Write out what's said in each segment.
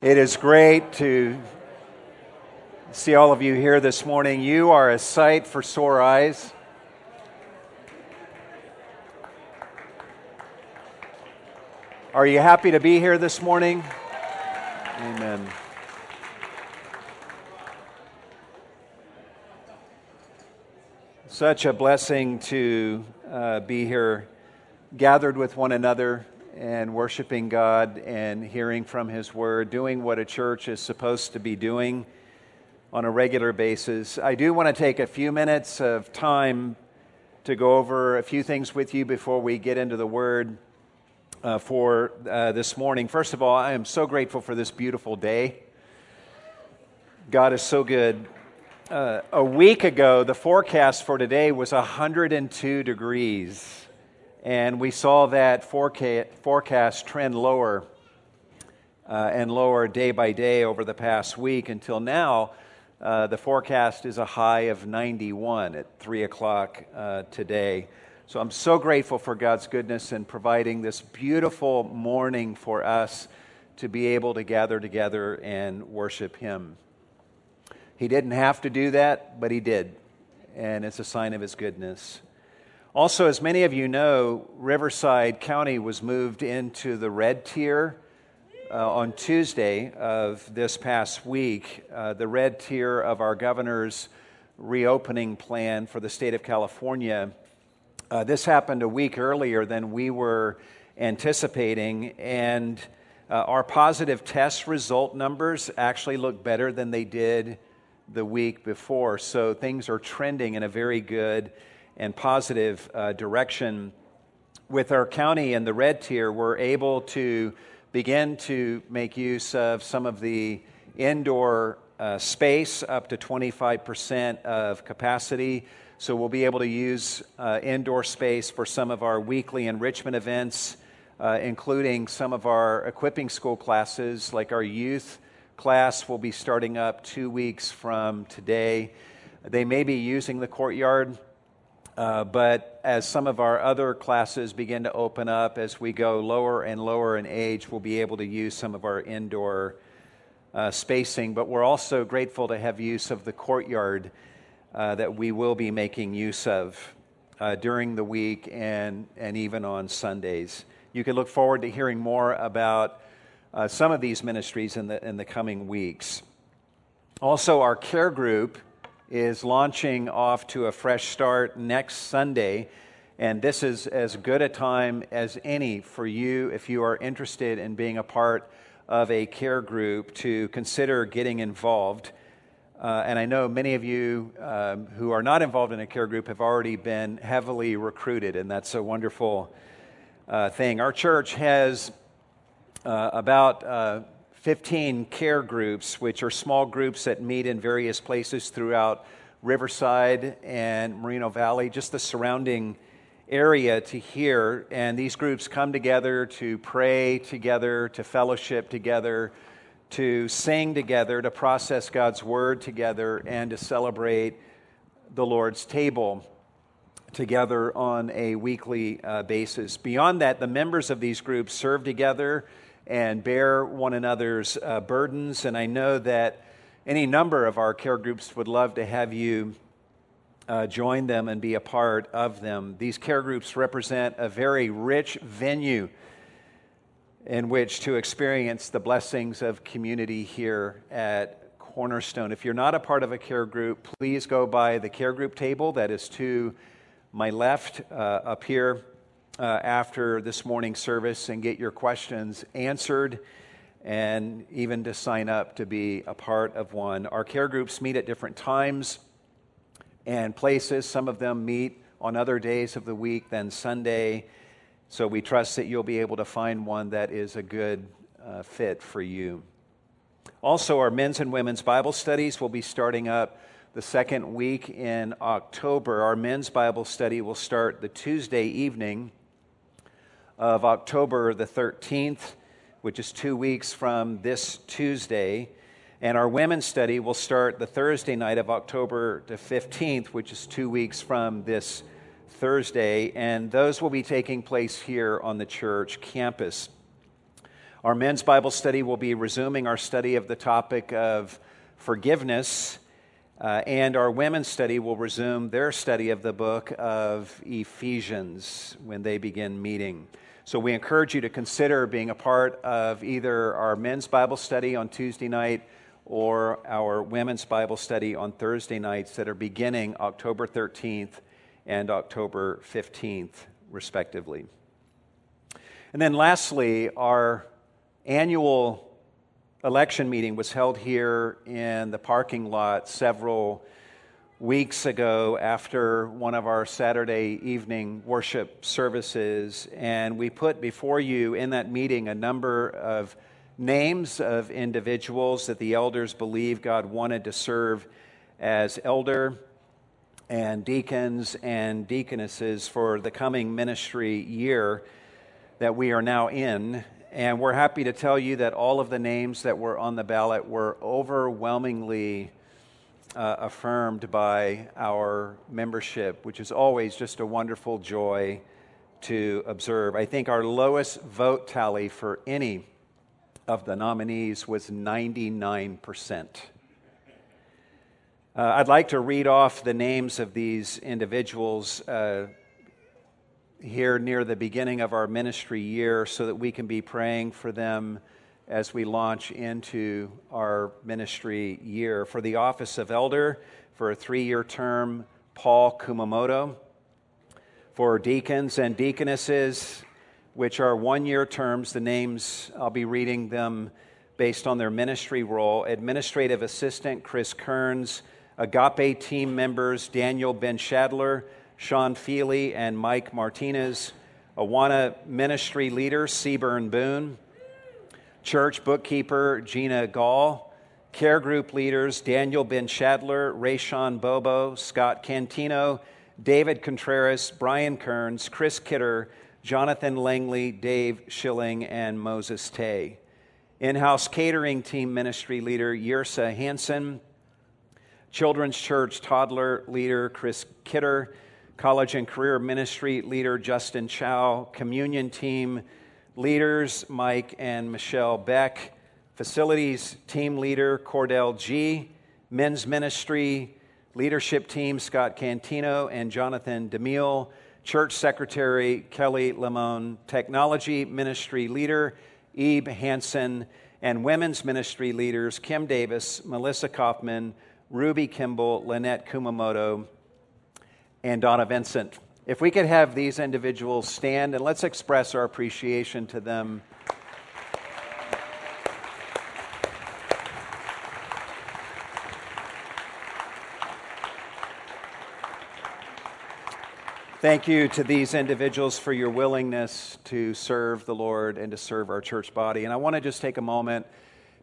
It is great to see all of you here this morning. You are a sight for sore eyes. Are you happy to be here this morning? Amen. Such a blessing to uh, be here gathered with one another and worshiping God and hearing from His Word, doing what a church is supposed to be doing on a regular basis. I do want to take a few minutes of time to go over a few things with you before we get into the Word uh, for uh, this morning. First of all, I am so grateful for this beautiful day. God is so good. Uh, a week ago, the forecast for today was 102 degrees and we saw that forecast trend lower uh, and lower day by day over the past week until now. Uh, the forecast is a high of 91 at 3 o'clock uh, today. So I'm so grateful for God's goodness in providing this beautiful morning for us to be able to gather together and worship Him. He didn't have to do that, but He did, and it's a sign of His goodness. Also, as many of you know, Riverside County was moved into the red tier uh, on Tuesday of this past week. Uh, the red tier of our governor's reopening plan for the state of California. Uh, this happened a week earlier than we were anticipating, and uh, our positive test result numbers actually look better than they did the week before. So things are trending in a very good and positive uh, direction. With our county in the red tier, we're able to begin to make use of some of the indoor uh, space up to 25% of capacity. So we'll be able to use uh, indoor space for some of our weekly enrichment events, uh, including some of our equipping school classes, like our youth class will be starting up two weeks from today. They may be using the courtyard uh, but as some of our other classes begin to open up, as we go lower and lower in age, we'll be able to use some of our indoor uh, spacing. But we're also grateful to have use of the courtyard uh, that we will be making use of uh, during the week and, and even on Sundays. You can look forward to hearing more about uh, some of these ministries in the, in the coming weeks. Also, our care group is launching off to a fresh start next Sunday. And this is as good a time as any for you if you are interested in being a part of a care group to consider getting involved. Uh, and I know many of you um, who are not involved in a care group have already been heavily recruited, and that's a wonderful uh, thing. Our church has uh, about uh, 15 care groups, which are small groups that meet in various places throughout Riverside and Moreno Valley, just the surrounding area to hear. And these groups come together to pray together, to fellowship together, to sing together, to process God's word together, and to celebrate the Lord's table together on a weekly uh, basis. Beyond that, the members of these groups serve together and bear one another's uh, burdens. And I know that any number of our care groups would love to have you uh, join them and be a part of them. These care groups represent a very rich venue in which to experience the blessings of community here at Cornerstone. If you're not a part of a care group, please go by the care group table that is to my left uh, up here uh, after this morning's service and get your questions answered and even to sign up to be a part of one. Our care groups meet at different times and places. Some of them meet on other days of the week than Sunday. So we trust that you'll be able to find one that is a good uh, fit for you. Also, our men's and women's Bible studies will be starting up the second week in October. Our men's Bible study will start the Tuesday evening of October the 13th, which is two weeks from this Tuesday. And our women's study will start the Thursday night of October the 15th, which is two weeks from this Thursday. And those will be taking place here on the church campus. Our men's Bible study will be resuming our study of the topic of forgiveness, uh, and our women's study will resume their study of the book of Ephesians when they begin meeting. So we encourage you to consider being a part of either our men's Bible study on Tuesday night or our women's Bible study on Thursday nights that are beginning October 13th and October 15th, respectively. And then lastly, our annual election meeting was held here in the parking lot several weeks ago after one of our Saturday evening worship services. And we put before you in that meeting a number of names of individuals that the elders believe God wanted to serve as elder and deacons and deaconesses for the coming ministry year that we are now in. And we're happy to tell you that all of the names that were on the ballot were overwhelmingly uh, affirmed by our membership, which is always just a wonderful joy to observe. I think our lowest vote tally for any of the nominees was 99%. Uh, I'd like to read off the names of these individuals uh, here near the beginning of our ministry year so that we can be praying for them as we launch into our ministry year. For the office of elder, for a three year term, Paul Kumamoto. For deacons and deaconesses, which are one year terms. The names, I'll be reading them based on their ministry role. Administrative Assistant Chris Kearns, Agape team members Daniel Ben Shadler, Sean Feely, and Mike Martinez. Awana Ministry Leader Seaburn Boone. Church Bookkeeper Gina Gall. Care Group Leaders Daniel Ben Shadler, Rayshon Bobo, Scott Cantino, David Contreras, Brian Kearns, Chris Kidder, Jonathan Langley, Dave Schilling, and Moses Tay. In house catering team ministry leader Yirsa Hansen. Children's Church toddler leader Chris Kidder. College and career ministry leader Justin Chow. Communion team leaders Mike and Michelle Beck. Facilities team leader Cordell G. Men's ministry leadership team Scott Cantino and Jonathan DeMille Church Secretary Kelly Lamone, Technology Ministry Leader Ebe Hansen, and Women's Ministry Leaders Kim Davis, Melissa Kaufman, Ruby Kimball, Lynette Kumamoto, and Donna Vincent. If we could have these individuals stand and let's express our appreciation to them Thank you to these individuals for your willingness to serve the Lord and to serve our church body. And I want to just take a moment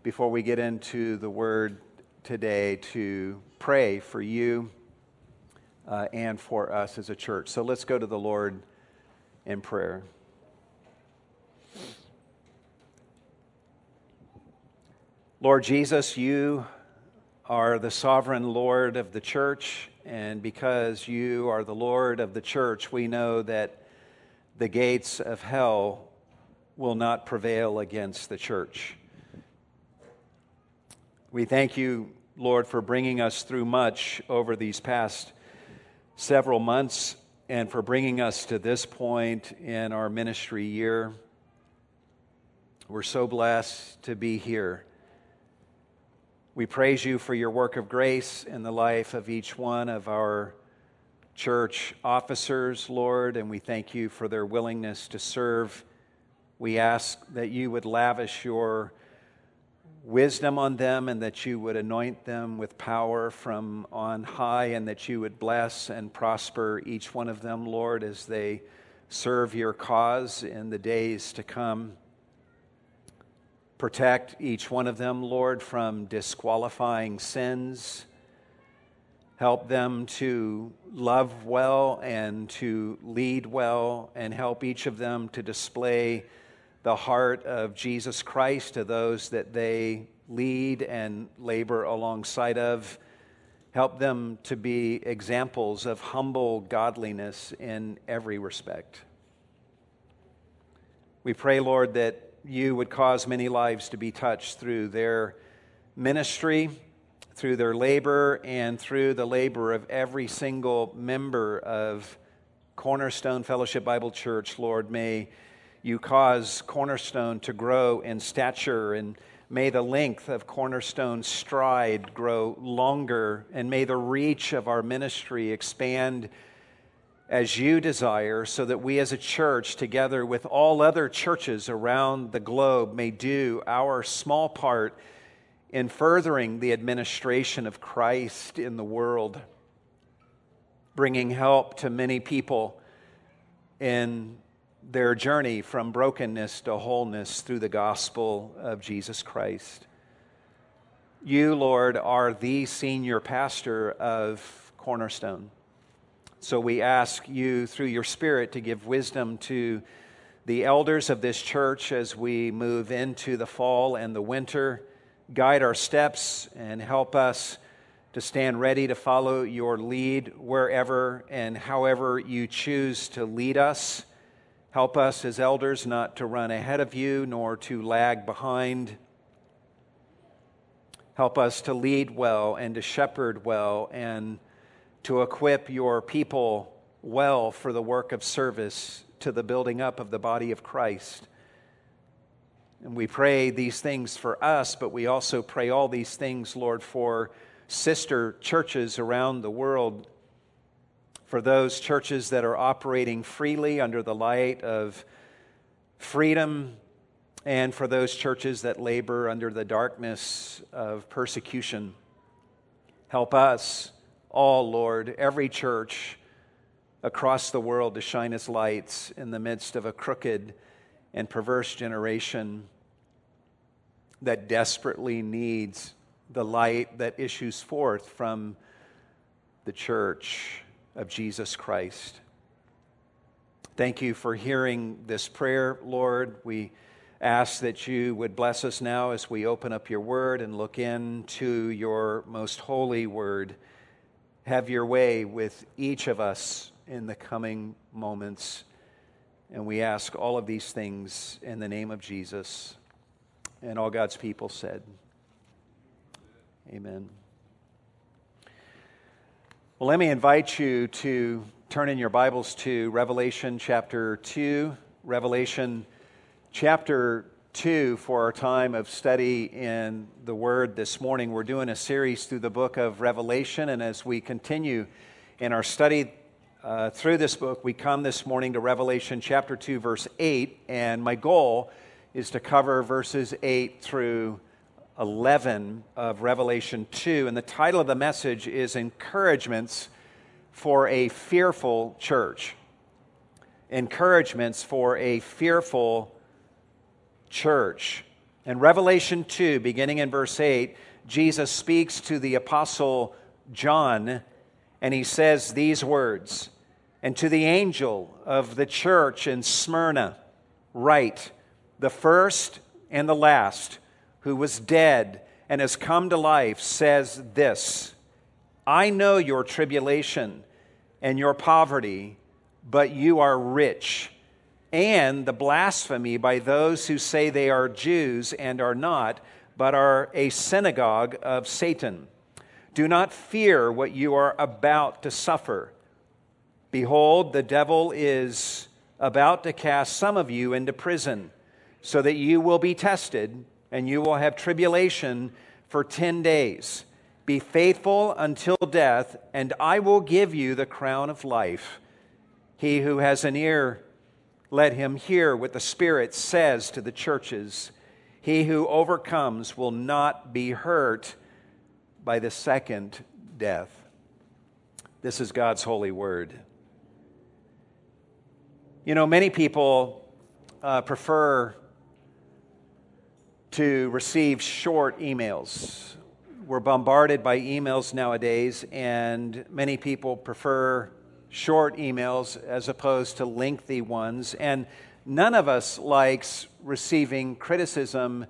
before we get into the word today to pray for you uh, and for us as a church. So let's go to the Lord in prayer. Lord Jesus, you are the sovereign Lord of the church and because you are the Lord of the church, we know that the gates of hell will not prevail against the church. We thank you, Lord, for bringing us through much over these past several months and for bringing us to this point in our ministry year. We're so blessed to be here. We praise you for your work of grace in the life of each one of our church officers, Lord, and we thank you for their willingness to serve. We ask that you would lavish your wisdom on them and that you would anoint them with power from on high and that you would bless and prosper each one of them, Lord, as they serve your cause in the days to come. Protect each one of them, Lord, from disqualifying sins. Help them to love well and to lead well, and help each of them to display the heart of Jesus Christ to those that they lead and labor alongside of. Help them to be examples of humble godliness in every respect. We pray, Lord, that you would cause many lives to be touched through their ministry, through their labor, and through the labor of every single member of Cornerstone Fellowship Bible Church. Lord, may you cause Cornerstone to grow in stature and May the length of Cornerstone's stride grow longer, and may the reach of our ministry expand as you desire, so that we as a church, together with all other churches around the globe, may do our small part in furthering the administration of Christ in the world, bringing help to many people in their journey from brokenness to wholeness through the gospel of Jesus Christ. You, Lord, are the senior pastor of Cornerstone. So we ask you through your Spirit to give wisdom to the elders of this church as we move into the fall and the winter. Guide our steps and help us to stand ready to follow your lead wherever and however you choose to lead us. Help us as elders not to run ahead of you nor to lag behind. Help us to lead well and to shepherd well and to equip your people well for the work of service to the building up of the body of Christ. And we pray these things for us, but we also pray all these things, Lord, for sister churches around the world for those churches that are operating freely under the light of freedom, and for those churches that labor under the darkness of persecution. Help us all, Lord, every church across the world to shine its lights in the midst of a crooked and perverse generation that desperately needs the light that issues forth from the church of Jesus Christ. Thank you for hearing this prayer, Lord. We ask that you would bless us now as we open up your word and look into your most holy word. Have your way with each of us in the coming moments. And we ask all of these things in the name of Jesus. And all God's people said, Amen. Well, let me invite you to turn in your Bibles to Revelation chapter 2. Revelation chapter 2 for our time of study in the Word this morning. We're doing a series through the book of Revelation, and as we continue in our study uh, through this book, we come this morning to Revelation chapter 2, verse 8, and my goal is to cover verses 8 through 11 of Revelation 2. And the title of the message is Encouragements for a Fearful Church. Encouragements for a Fearful Church. In Revelation 2, beginning in verse 8, Jesus speaks to the Apostle John, and he says these words And to the angel of the church in Smyrna, write, the first and the last who was dead and has come to life, says this I know your tribulation and your poverty, but you are rich, and the blasphemy by those who say they are Jews and are not, but are a synagogue of Satan. Do not fear what you are about to suffer. Behold, the devil is about to cast some of you into prison, so that you will be tested and you will have tribulation for 10 days. Be faithful until death, and I will give you the crown of life. He who has an ear, let him hear what the Spirit says to the churches. He who overcomes will not be hurt by the second death. This is God's holy word. You know, many people uh, prefer to receive short emails. We're bombarded by emails nowadays, and many people prefer short emails as opposed to lengthy ones. And none of us likes receiving criticism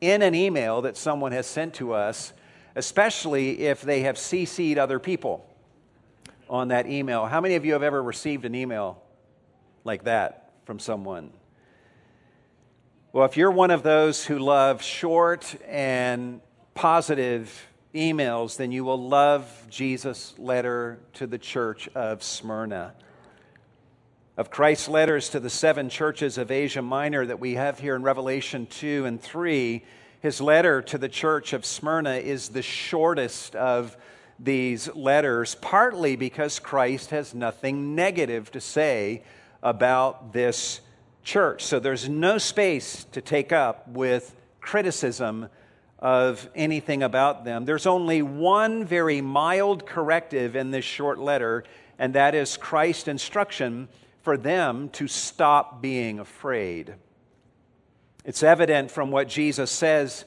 in an email that someone has sent to us, especially if they have CC'd other people on that email. How many of you have ever received an email like that from someone? Well, if you're one of those who love short and positive emails, then you will love Jesus' letter to the church of Smyrna. Of Christ's letters to the seven churches of Asia Minor that we have here in Revelation 2 and 3, his letter to the church of Smyrna is the shortest of these letters, partly because Christ has nothing negative to say about this church. So there's no space to take up with criticism of anything about them. There's only one very mild corrective in this short letter, and that is Christ's instruction for them to stop being afraid. It's evident from what Jesus says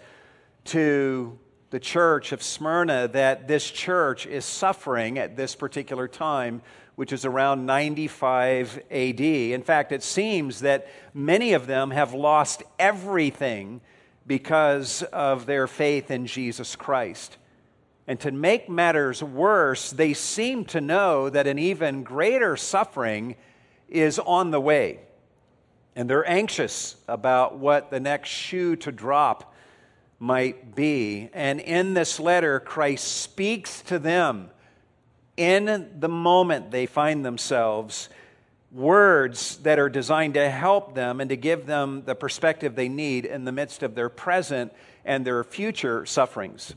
to the church of Smyrna that this church is suffering at this particular time which is around 95 AD. In fact, it seems that many of them have lost everything because of their faith in Jesus Christ. And to make matters worse, they seem to know that an even greater suffering is on the way. And they're anxious about what the next shoe to drop might be. And in this letter, Christ speaks to them in the moment they find themselves words that are designed to help them and to give them the perspective they need in the midst of their present and their future sufferings.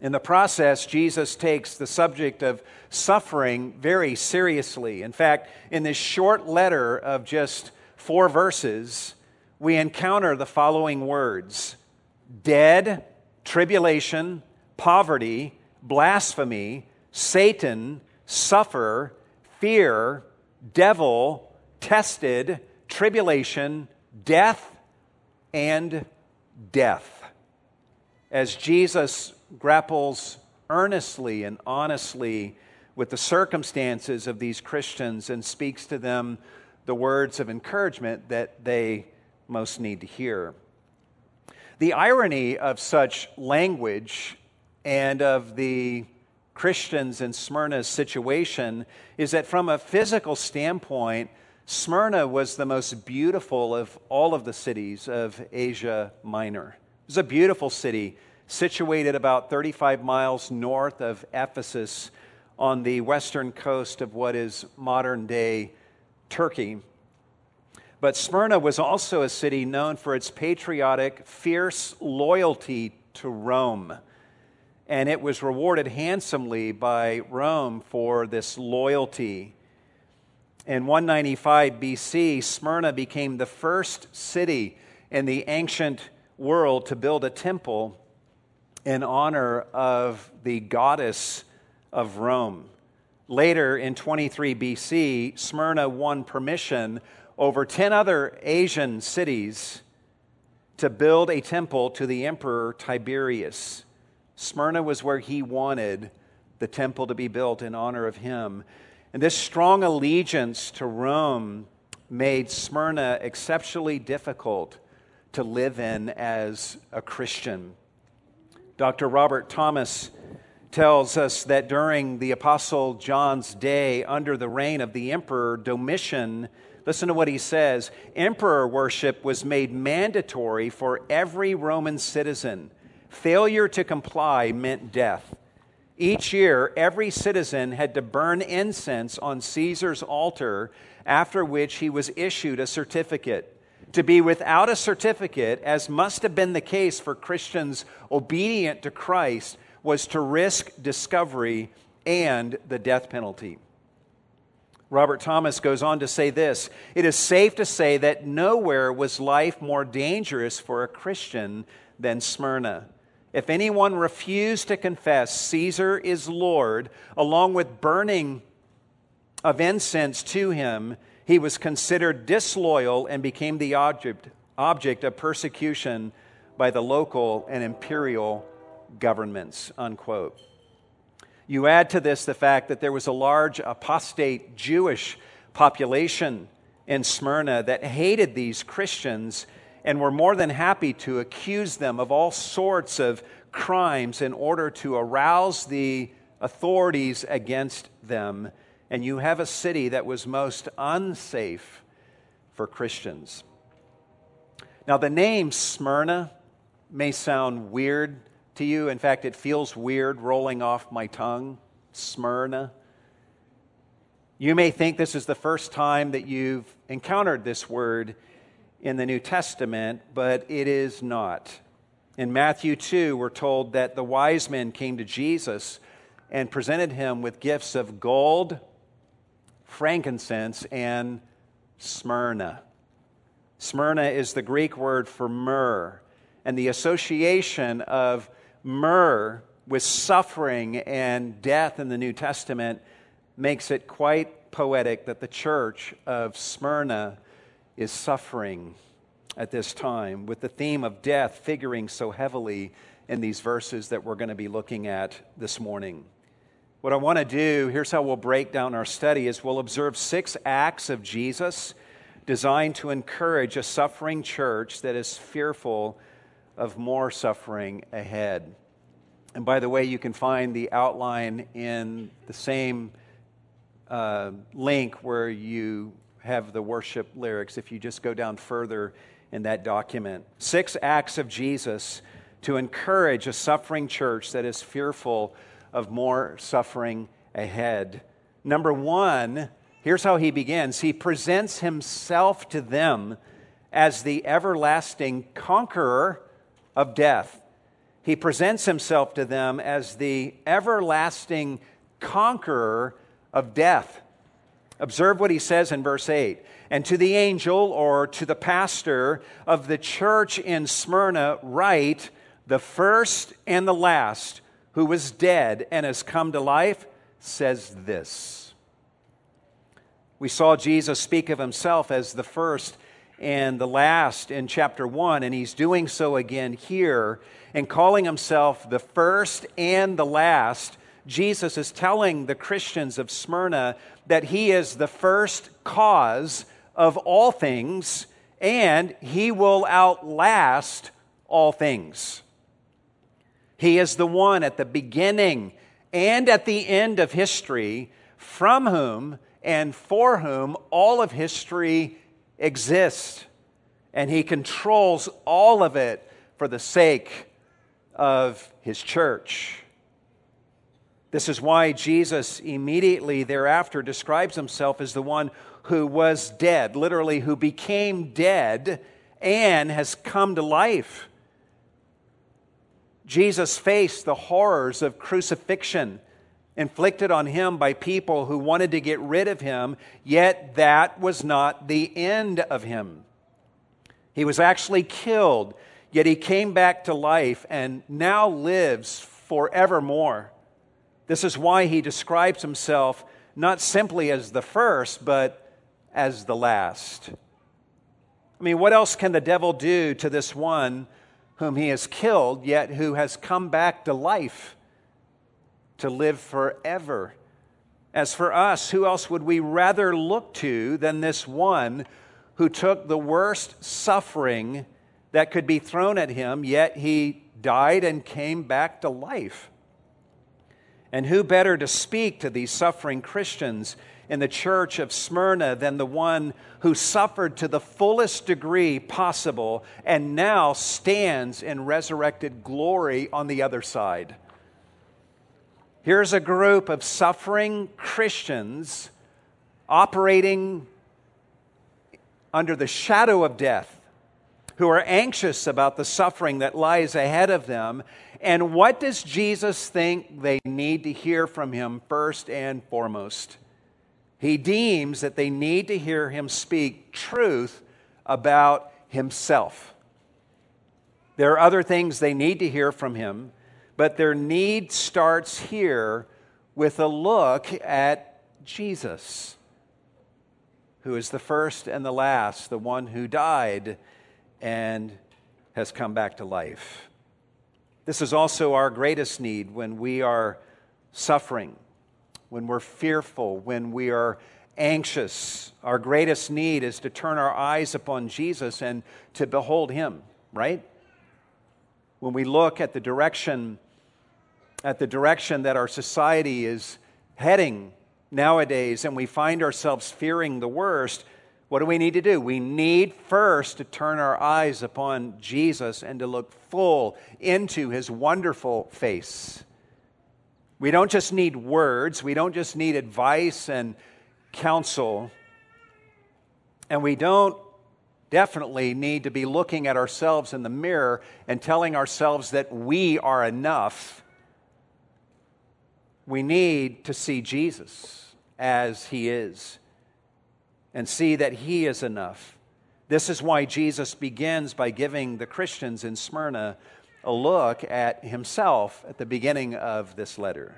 In the process, Jesus takes the subject of suffering very seriously. In fact, in this short letter of just four verses, we encounter the following words dead, tribulation, poverty, blasphemy, Satan, suffer, fear, devil, tested, tribulation, death, and death. As Jesus grapples earnestly and honestly with the circumstances of these Christians and speaks to them the words of encouragement that they most need to hear. The irony of such language and of the Christians in Smyrna's situation is that from a physical standpoint, Smyrna was the most beautiful of all of the cities of Asia Minor. It was a beautiful city situated about 35 miles north of Ephesus on the western coast of what is modern day Turkey. But Smyrna was also a city known for its patriotic, fierce loyalty to Rome and it was rewarded handsomely by Rome for this loyalty. In 195 BC, Smyrna became the first city in the ancient world to build a temple in honor of the goddess of Rome. Later in 23 BC, Smyrna won permission over 10 other Asian cities to build a temple to the emperor Tiberius. Smyrna was where he wanted the temple to be built in honor of him. And this strong allegiance to Rome made Smyrna exceptionally difficult to live in as a Christian. Dr. Robert Thomas tells us that during the Apostle John's day, under the reign of the Emperor Domitian, listen to what he says Emperor worship was made mandatory for every Roman citizen Failure to comply meant death. Each year, every citizen had to burn incense on Caesar's altar, after which he was issued a certificate. To be without a certificate, as must have been the case for Christians obedient to Christ, was to risk discovery and the death penalty. Robert Thomas goes on to say this It is safe to say that nowhere was life more dangerous for a Christian than Smyrna. If anyone refused to confess Caesar is Lord, along with burning of incense to him, he was considered disloyal and became the object, object of persecution by the local and imperial governments. Unquote. You add to this the fact that there was a large apostate Jewish population in Smyrna that hated these Christians and were more than happy to accuse them of all sorts of crimes in order to arouse the authorities against them. And you have a city that was most unsafe for Christians. Now, the name Smyrna may sound weird to you. In fact, it feels weird rolling off my tongue. Smyrna. You may think this is the first time that you've encountered this word in the New Testament, but it is not. In Matthew 2, we're told that the wise men came to Jesus and presented him with gifts of gold, frankincense, and Smyrna. Smyrna is the Greek word for myrrh, and the association of myrrh with suffering and death in the New Testament makes it quite poetic that the church of Smyrna is suffering at this time, with the theme of death figuring so heavily in these verses that we're going to be looking at this morning. What I want to do, here's how we'll break down our study is we'll observe six acts of Jesus designed to encourage a suffering church that is fearful of more suffering ahead. And by the way, you can find the outline in the same uh, link where you have the worship lyrics if you just go down further in that document. Six acts of Jesus to encourage a suffering church that is fearful of more suffering ahead. Number one, Here's how he begins He presents himself to them as the everlasting conqueror of death. He presents himself to them as the everlasting conqueror of death. Observe what he says in verse 8. And to the angel or to the pastor of the church in Smyrna, write, the first and the last who was dead and has come to life says this. We saw Jesus speak of himself as the first and the last in chapter 1, and he's doing so again here. And calling himself the first and the last, Jesus is telling the Christians of Smyrna that he is the first cause of all things and he will outlast all things. He is the one at the beginning and at the end of history from whom and for whom all of history exists. And he controls all of it for the sake of his church. This is why Jesus immediately thereafter describes himself as the one who was dead, literally, who became dead and has come to life. Jesus faced the horrors of crucifixion inflicted on him by people who wanted to get rid of him, yet that was not the end of him. He was actually killed, yet he came back to life and now lives forevermore. This is why he describes himself not simply as the first, but as the last. I mean, what else can the devil do to this one whom he has killed, yet who has come back to life? To live forever. As for us, who else would we rather look to than this one who took the worst suffering that could be thrown at him, yet he died and came back to life? And who better to speak to these suffering Christians in the church of Smyrna than the one who suffered to the fullest degree possible and now stands in resurrected glory on the other side? Here's a group of suffering Christians operating under the shadow of death who are anxious about the suffering that lies ahead of them. And what does Jesus think they need to hear from him first and foremost? He deems that they need to hear him speak truth about himself. There are other things they need to hear from him but their need starts here with a look at Jesus, who is the first and the last, the one who died and has come back to life. This is also our greatest need when we are suffering, when we're fearful, when we are anxious. Our greatest need is to turn our eyes upon Jesus and to behold Him, right? When we look at the direction at the direction that our society is heading nowadays and we find ourselves fearing the worst, What do we need to do? We need first to turn our eyes upon Jesus and to look full into his wonderful face. We don't just need words, we don't just need advice and counsel, and we don't definitely need to be looking at ourselves in the mirror and telling ourselves that we are enough. We need to see Jesus as he is and see that He is enough. This is why Jesus begins by giving the Christians in Smyrna a look at Himself at the beginning of this letter.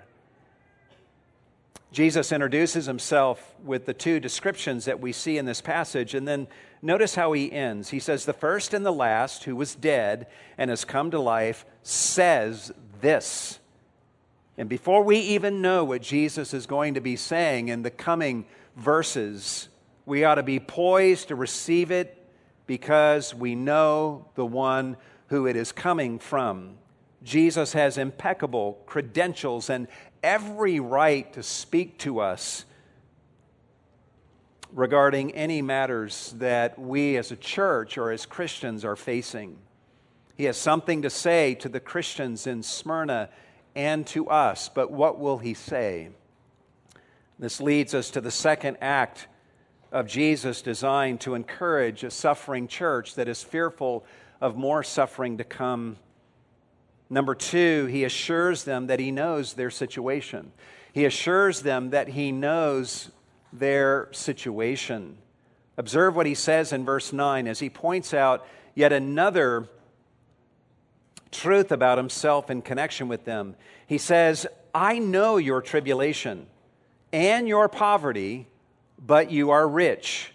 Jesus introduces himself with the two descriptions that we see in this passage, and then notice how he ends. He says, The first and the last, who was dead and has come to life, says this. And before we even know what Jesus is going to be saying in the coming verses, we ought to be poised to receive it because we know the one who it is coming from. Jesus has impeccable credentials and every right to speak to us regarding any matters that we as a church or as Christians are facing. He has something to say to the Christians in Smyrna and to us, but what will he say? This leads us to the second act of Jesus designed to encourage a suffering church that is fearful of more suffering to come. Number two, he assures them that he knows their situation. He assures them that he knows their situation. Observe what he says in verse 9 as he points out yet another truth about himself in connection with them. He says, I know your tribulation and your poverty but you are rich.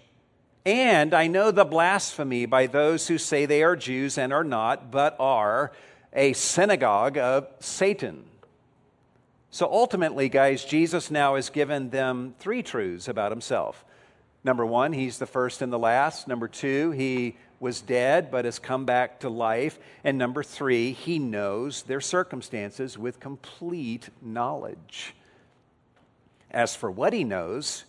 And I know the blasphemy by those who say they are Jews and are not, but are a synagogue of Satan. So ultimately, guys, Jesus now has given them three truths about himself. Number one, he's the first and the last. Number two, he was dead but has come back to life. And number three, he knows their circumstances with complete knowledge. As for what he knows,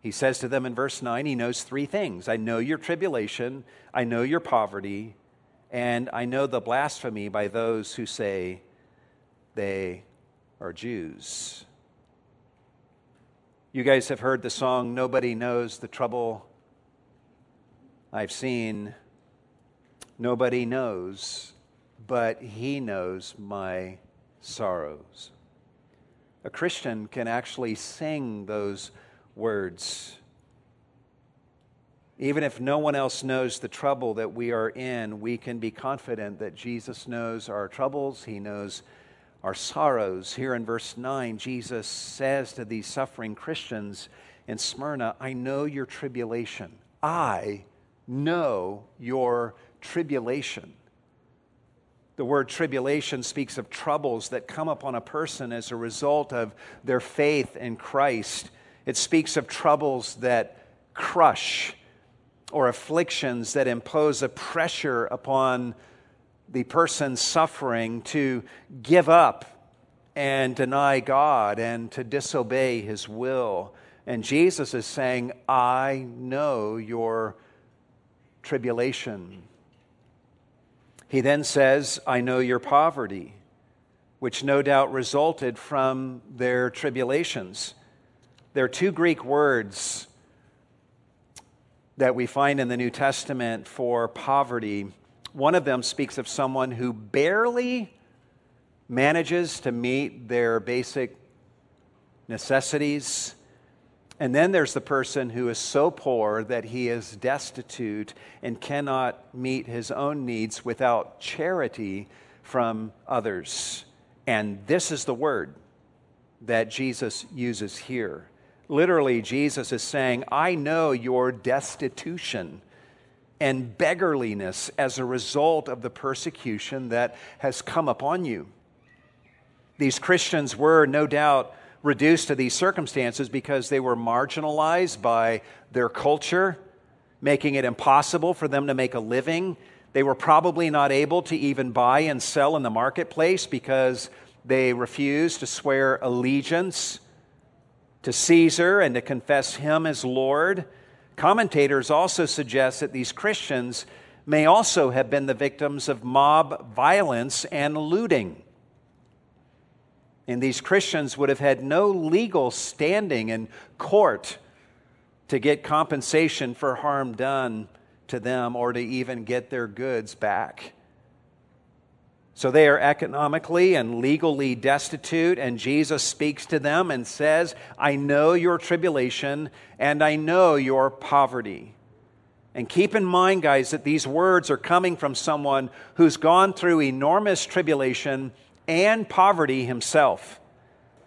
he says to them in verse 9, he knows three things I know your tribulation, I know your poverty, and I know the blasphemy by those who say they are Jews. You guys have heard the song, Nobody Knows the Trouble I've Seen. Nobody knows, but He knows my sorrows. A Christian can actually sing those words. Even if no one else knows the trouble that we are in, we can be confident that Jesus knows our troubles. He knows our sorrows. Here in verse 9, Jesus says to these suffering Christians in Smyrna, I know your tribulation. I know your tribulation. The word tribulation speaks of troubles that come upon a person as a result of their faith in Christ. It speaks of troubles that crush or afflictions that impose a pressure upon the person suffering to give up and deny God and to disobey his will. And Jesus is saying, I know your tribulation. He then says, I know your poverty, which no doubt resulted from their tribulations. There are two Greek words that we find in the New Testament for poverty. One of them speaks of someone who barely manages to meet their basic necessities. And then there's the person who is so poor that he is destitute and cannot meet his own needs without charity from others. And this is the word that Jesus uses here. Literally, Jesus is saying, I know your destitution and beggarliness as a result of the persecution that has come upon you. These Christians were no doubt reduced to these circumstances because they were marginalized by their culture, making it impossible for them to make a living. They were probably not able to even buy and sell in the marketplace because they refused to swear allegiance to Caesar and to confess him as Lord. Commentators also suggest that these Christians may also have been the victims of mob violence and looting. And these Christians would have had no legal standing in court to get compensation for harm done to them or to even get their goods back. So they are economically and legally destitute, and Jesus speaks to them and says, I know your tribulation and I know your poverty. And keep in mind, guys, that these words are coming from someone who's gone through enormous tribulation and poverty himself,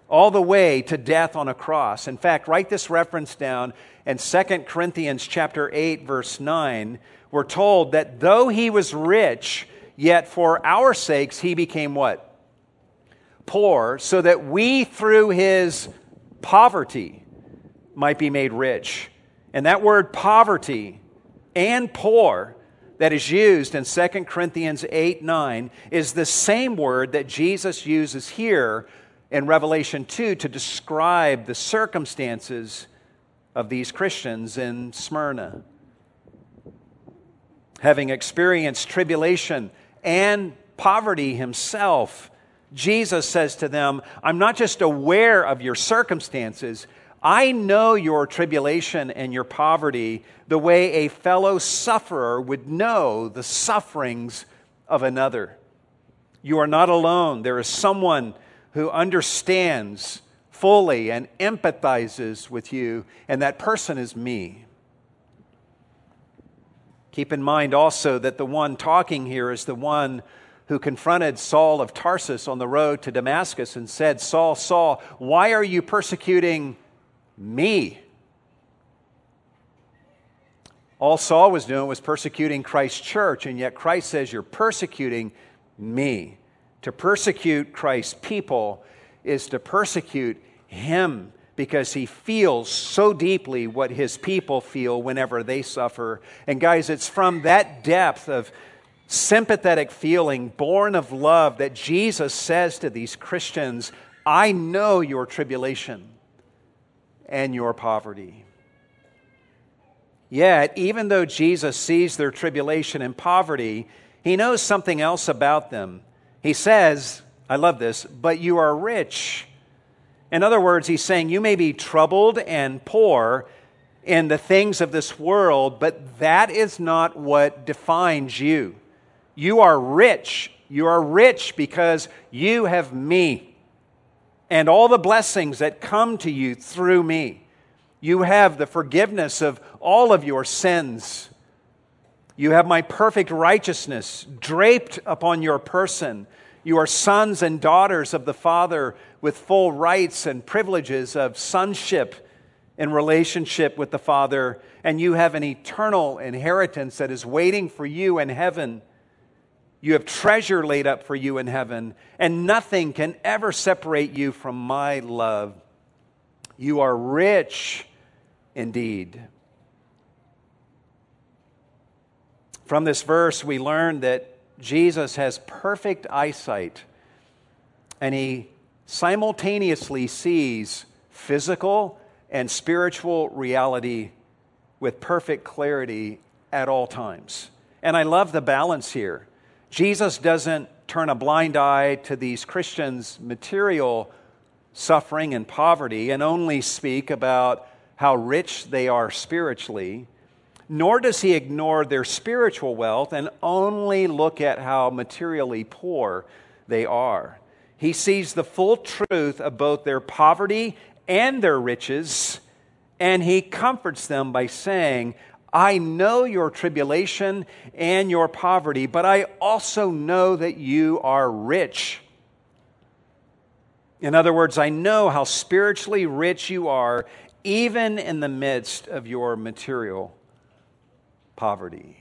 all the way to death on a cross. In fact, write this reference down in 2 Corinthians chapter 8 verse 9. We're told that though he was rich, yet for our sakes he became what? Poor, so that we through his poverty might be made rich. And that word poverty and poor that is used in 2 Corinthians 8 9 is the same word that Jesus uses here in Revelation 2 to describe the circumstances of these Christians in Smyrna. Having experienced tribulation and poverty himself, Jesus says to them, I'm not just aware of your circumstances, I know your tribulation and your poverty the way a fellow sufferer would know the sufferings of another. You are not alone. There is someone who understands fully and empathizes with you, and that person is me. Keep in mind also that the one talking here is the one who confronted Saul of Tarsus on the road to Damascus and said, Saul, Saul, why are you persecuting me. All Saul was doing was persecuting Christ's church, and yet Christ says, You're persecuting me. To persecute Christ's people is to persecute him because he feels so deeply what his people feel whenever they suffer. And guys, it's from that depth of sympathetic feeling, born of love, that Jesus says to these Christians, I know your tribulation and your poverty. Yet, even though Jesus sees their tribulation and poverty, he knows something else about them. He says, I love this, but you are rich. In other words, he's saying you may be troubled and poor in the things of this world, but that is not what defines you. You are rich. You are rich because you have me and all the blessings that come to you through me. You have the forgiveness of all of your sins. You have my perfect righteousness draped upon your person. You are sons and daughters of the Father with full rights and privileges of sonship in relationship with the Father, and you have an eternal inheritance that is waiting for you in heaven. You have treasure laid up for you in heaven, and nothing can ever separate you from my love. You are rich indeed. From this verse, we learn that Jesus has perfect eyesight, and he simultaneously sees physical and spiritual reality with perfect clarity at all times. And I love the balance here. Jesus doesn't turn a blind eye to these Christians' material suffering and poverty and only speak about how rich they are spiritually, nor does he ignore their spiritual wealth and only look at how materially poor they are. He sees the full truth of both their poverty and their riches, and he comforts them by saying, I know your tribulation and your poverty, but I also know that you are rich. In other words, I know how spiritually rich you are, even in the midst of your material poverty.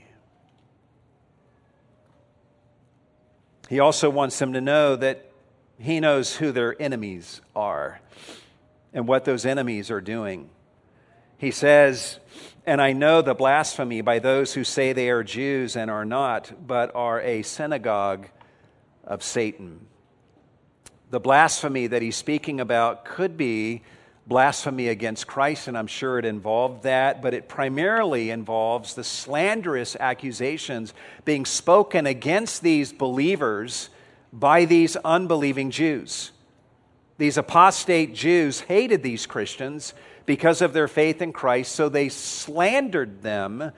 He also wants them to know that he knows who their enemies are and what those enemies are doing. He says, And I know the blasphemy by those who say they are Jews and are not, but are a synagogue of Satan. The blasphemy that he's speaking about could be blasphemy against Christ, and I'm sure it involved that, but it primarily involves the slanderous accusations being spoken against these believers by these unbelieving Jews. These apostate Jews hated these Christians because of their faith in Christ, so they slandered them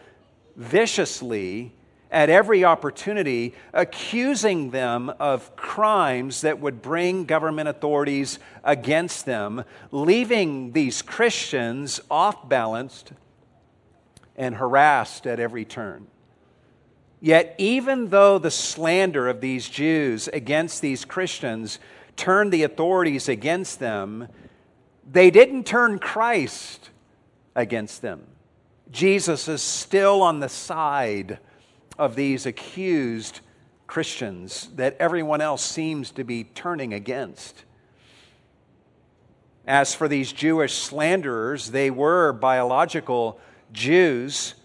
viciously at every opportunity, accusing them of crimes that would bring government authorities against them, leaving these Christians off balanced and harassed at every turn. Yet, even though the slander of these Jews against these Christians turned the authorities against them, they didn't turn Christ against them. Jesus is still on the side of these accused Christians that everyone else seems to be turning against. As for these Jewish slanderers, they were biological Jews,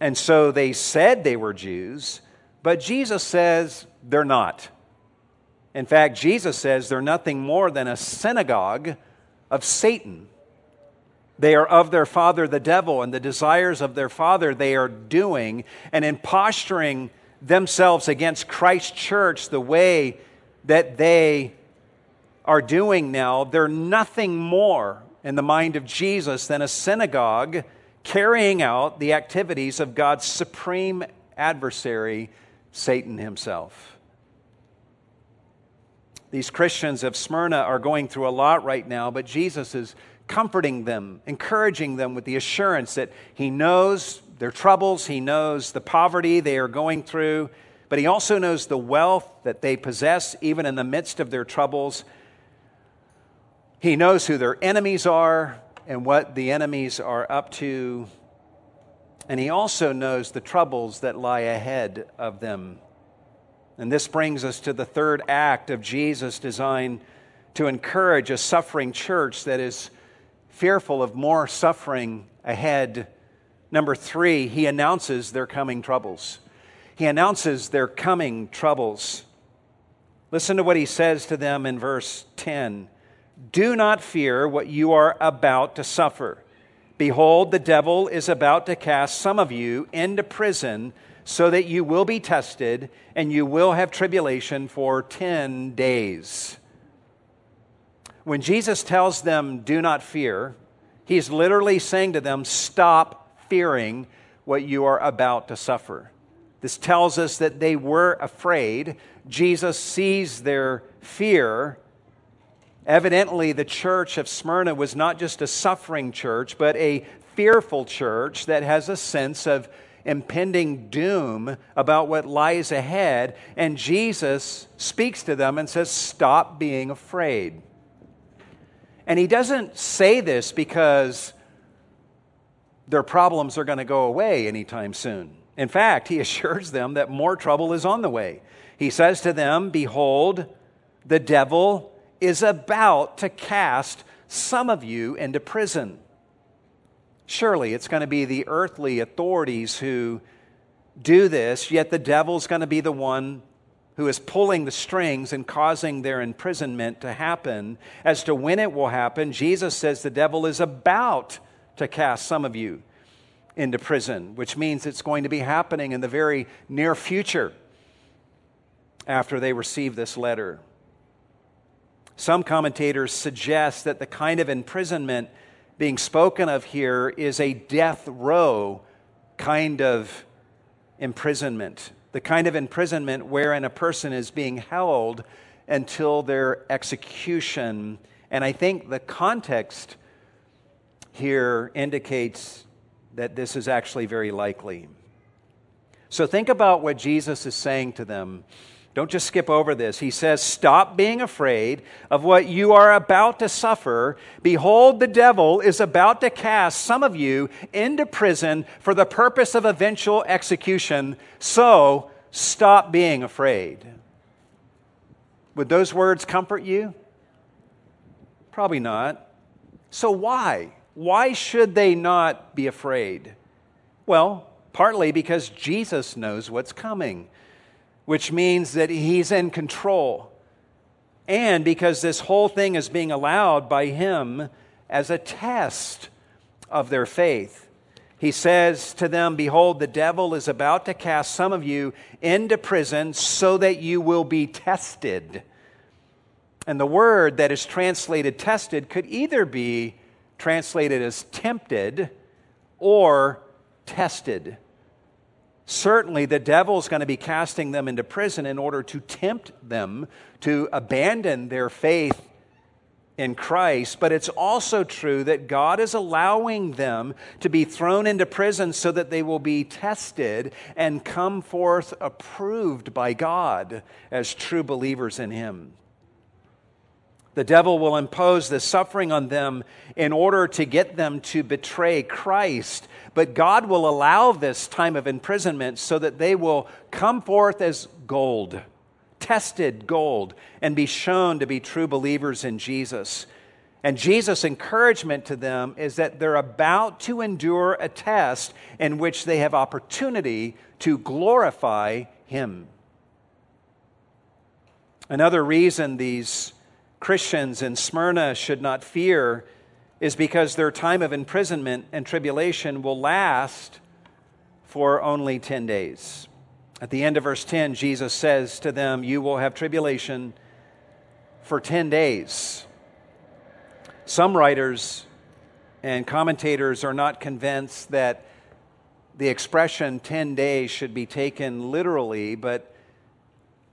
and so they said they were Jews, but Jesus says they're not. In fact, Jesus says they're nothing more than a synagogue of Satan. They are of their father, the devil, and the desires of their father they are doing, and in posturing themselves against Christ's church the way that they are doing now, they're nothing more in the mind of Jesus than a synagogue carrying out the activities of God's supreme adversary, Satan himself. These Christians of Smyrna are going through a lot right now, but Jesus is comforting them, encouraging them with the assurance that He knows their troubles, He knows the poverty they are going through, but He also knows the wealth that they possess, even in the midst of their troubles. He knows who their enemies are and what the enemies are up to. And He also knows the troubles that lie ahead of them. And this brings us to the third act of Jesus' design to encourage a suffering church that is fearful of more suffering ahead. Number three, he announces their coming troubles. He announces their coming troubles. Listen to what he says to them in verse 10 Do not fear what you are about to suffer. Behold, the devil is about to cast some of you into prison so that you will be tested and you will have tribulation for 10 days. When Jesus tells them, do not fear, he's literally saying to them, stop fearing what you are about to suffer. This tells us that they were afraid. Jesus sees their fear. Evidently, the church of Smyrna was not just a suffering church, but a fearful church that has a sense of impending doom about what lies ahead. And Jesus speaks to them and says, Stop being afraid. And he doesn't say this because their problems are going to go away anytime soon. In fact, he assures them that more trouble is on the way. He says to them, Behold, the devil is about to cast some of you into prison. Surely it's going to be the earthly authorities who do this, yet the devil's going to be the one who is pulling the strings and causing their imprisonment to happen. As to when it will happen, Jesus says the devil is about to cast some of you into prison, which means it's going to be happening in the very near future after they receive this letter. Some commentators suggest that the kind of imprisonment being spoken of here is a death row kind of imprisonment the kind of imprisonment wherein a person is being held until their execution. And I think the context here indicates that this is actually very likely. So think about what Jesus is saying to them. Don't just skip over this. He says, Stop being afraid of what you are about to suffer. Behold, the devil is about to cast some of you into prison for the purpose of eventual execution. So stop being afraid. Would those words comfort you? Probably not. So, why? Why should they not be afraid? Well, partly because Jesus knows what's coming which means that he's in control. And because this whole thing is being allowed by him as a test of their faith. He says to them, Behold, the devil is about to cast some of you into prison so that you will be tested. And the word that is translated tested could either be translated as tempted or tested. Certainly, the devil is going to be casting them into prison in order to tempt them to abandon their faith in Christ, but it's also true that God is allowing them to be thrown into prison so that they will be tested and come forth approved by God as true believers in Him. The devil will impose this suffering on them in order to get them to betray Christ. But God will allow this time of imprisonment so that they will come forth as gold tested gold and be shown to be true believers in Jesus. And Jesus' encouragement to them is that they're about to endure a test in which they have opportunity to glorify Him. Another reason these Christians in Smyrna should not fear is because their time of imprisonment and tribulation will last for only 10 days. At the end of verse 10, Jesus says to them, You will have tribulation for 10 days. Some writers and commentators are not convinced that the expression 10 days should be taken literally, but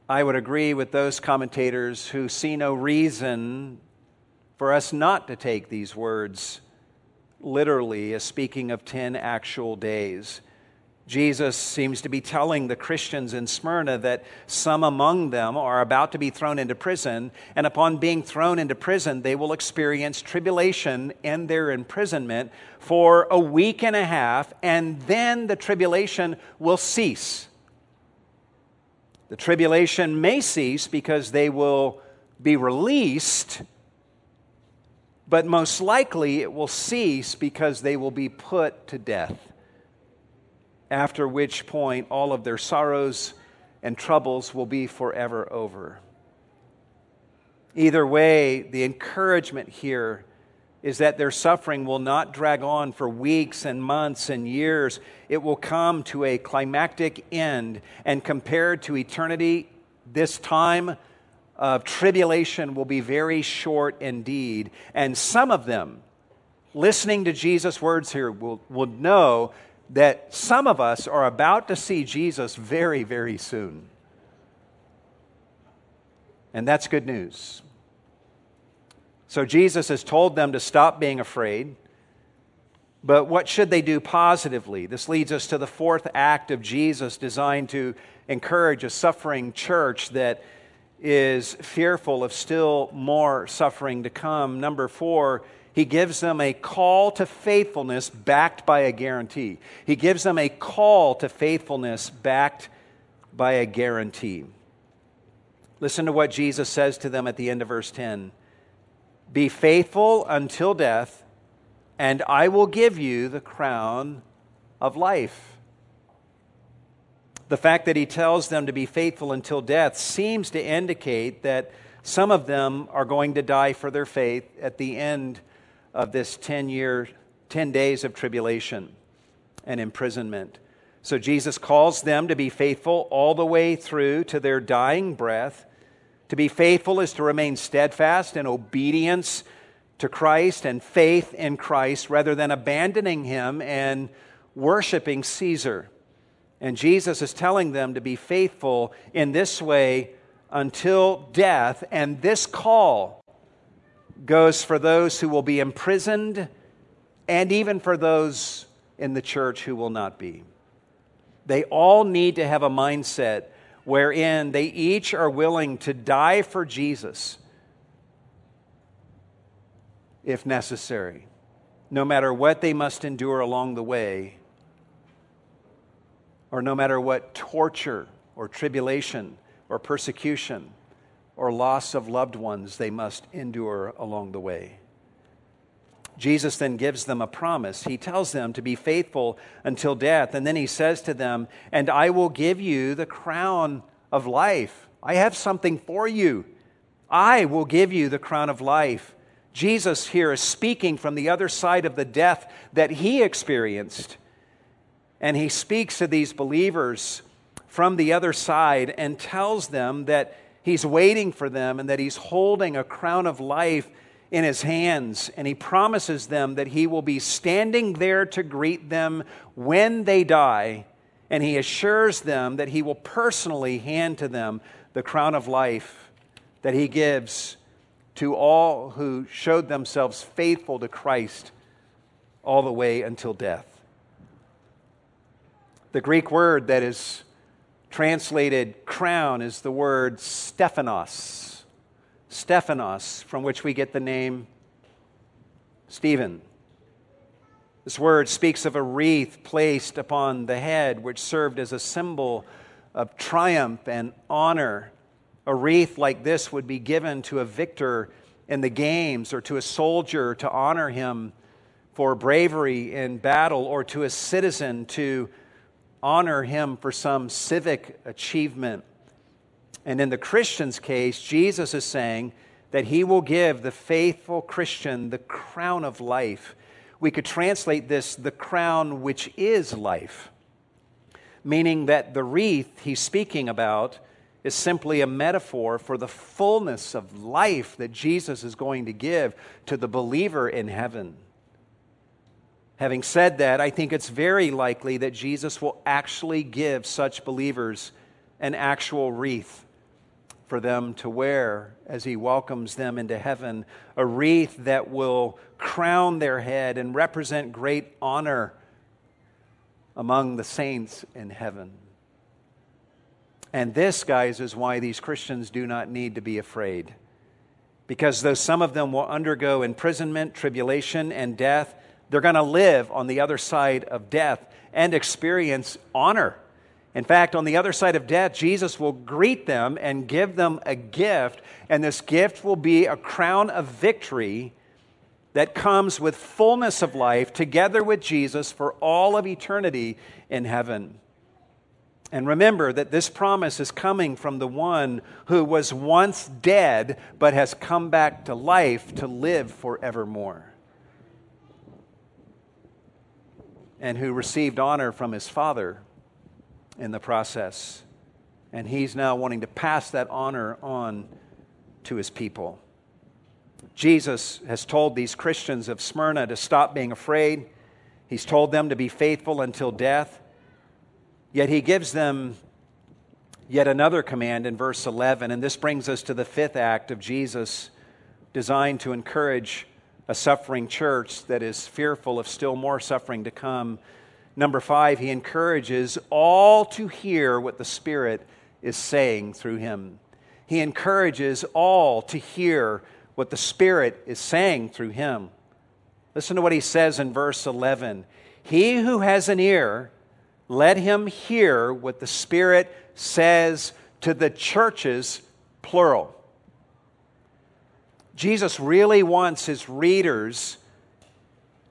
I would agree with those commentators who see no reason for us not to take these words literally as speaking of 10 actual days. Jesus seems to be telling the Christians in Smyrna that some among them are about to be thrown into prison, and upon being thrown into prison, they will experience tribulation in their imprisonment for a week and a half, and then the tribulation will cease. The tribulation may cease because they will be released, but most likely it will cease because they will be put to death after which point all of their sorrows and troubles will be forever over. Either way, the encouragement here is that their suffering will not drag on for weeks and months and years. It will come to a climactic end, and compared to eternity, this time of tribulation will be very short indeed. And some of them, listening to Jesus' words here, will, will know that some of us are about to see Jesus very, very soon. And that's good news. So Jesus has told them to stop being afraid. But what should they do positively? This leads us to the fourth act of Jesus designed to encourage a suffering church that is fearful of still more suffering to come. Number four, he gives them a call to faithfulness backed by a guarantee. He gives them a call to faithfulness backed by a guarantee. Listen to what Jesus says to them at the end of verse 10 Be faithful until death, and I will give you the crown of life. The fact that he tells them to be faithful until death seems to indicate that some of them are going to die for their faith at the end of this 10 year, 10 days of tribulation and imprisonment. So Jesus calls them to be faithful all the way through to their dying breath. To be faithful is to remain steadfast in obedience to Christ and faith in Christ rather than abandoning him and worshiping Caesar. And Jesus is telling them to be faithful in this way until death. And this call goes for those who will be imprisoned and even for those in the church who will not be. They all need to have a mindset wherein they each are willing to die for Jesus if necessary, no matter what they must endure along the way, or no matter what torture or tribulation or persecution or loss of loved ones they must endure along the way. Jesus then gives them a promise. He tells them to be faithful until death. And then he says to them, And I will give you the crown of life. I have something for you. I will give you the crown of life. Jesus here is speaking from the other side of the death that he experienced. And he speaks to these believers from the other side and tells them that he's waiting for them and that he's holding a crown of life in his hands. And he promises them that he will be standing there to greet them when they die. And he assures them that he will personally hand to them the crown of life that he gives to all who showed themselves faithful to Christ all the way until death. The Greek word that is translated crown is the word Stephanos. Stephanos, from which we get the name Stephen. This word speaks of a wreath placed upon the head, which served as a symbol of triumph and honor a wreath like this would be given to a victor in the games or to a soldier to honor him for bravery in battle or to a citizen to honor him for some civic achievement. And in the Christian's case, Jesus is saying that he will give the faithful Christian the crown of life. We could translate this the crown which is life, meaning that the wreath he's speaking about is simply a metaphor for the fullness of life that Jesus is going to give to the believer in heaven. Having said that, I think it's very likely that Jesus will actually give such believers an actual wreath for them to wear as he welcomes them into heaven, a wreath that will crown their head and represent great honor among the saints in heaven. And this, guys, is why these Christians do not need to be afraid. Because though some of them will undergo imprisonment, tribulation, and death, they're going to live on the other side of death and experience honor. In fact, on the other side of death, Jesus will greet them and give them a gift, and this gift will be a crown of victory that comes with fullness of life together with Jesus for all of eternity in heaven. And remember that this promise is coming from the one who was once dead but has come back to life to live forevermore. And who received honor from his Father in the process. And he's now wanting to pass that honor on to his people. Jesus has told these Christians of Smyrna to stop being afraid. He's told them to be faithful until death. Yet he gives them yet another command in verse 11, and this brings us to the fifth act of Jesus, designed to encourage a suffering church that is fearful of still more suffering to come. Number five, he encourages all to hear what the Spirit is saying through him. He encourages all to hear what the Spirit is saying through him. Listen to what he says in verse 11 He who has an ear, let him hear what the Spirit says to the churches, plural. Jesus really wants his readers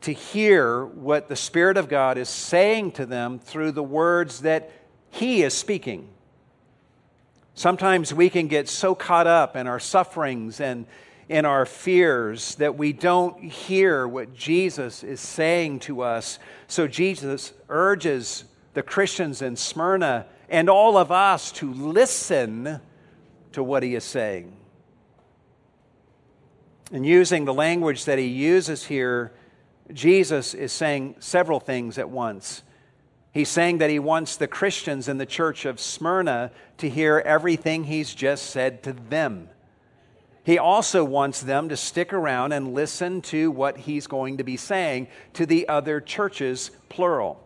to hear what the Spirit of God is saying to them through the words that he is speaking. Sometimes we can get so caught up in our sufferings and in our fears that we don't hear what Jesus is saying to us. So Jesus urges the Christians in Smyrna and all of us to listen to what he is saying. And using the language that he uses here, Jesus is saying several things at once. He's saying that he wants the Christians in the church of Smyrna to hear everything he's just said to them. He also wants them to stick around and listen to what he's going to be saying to the other churches, plural.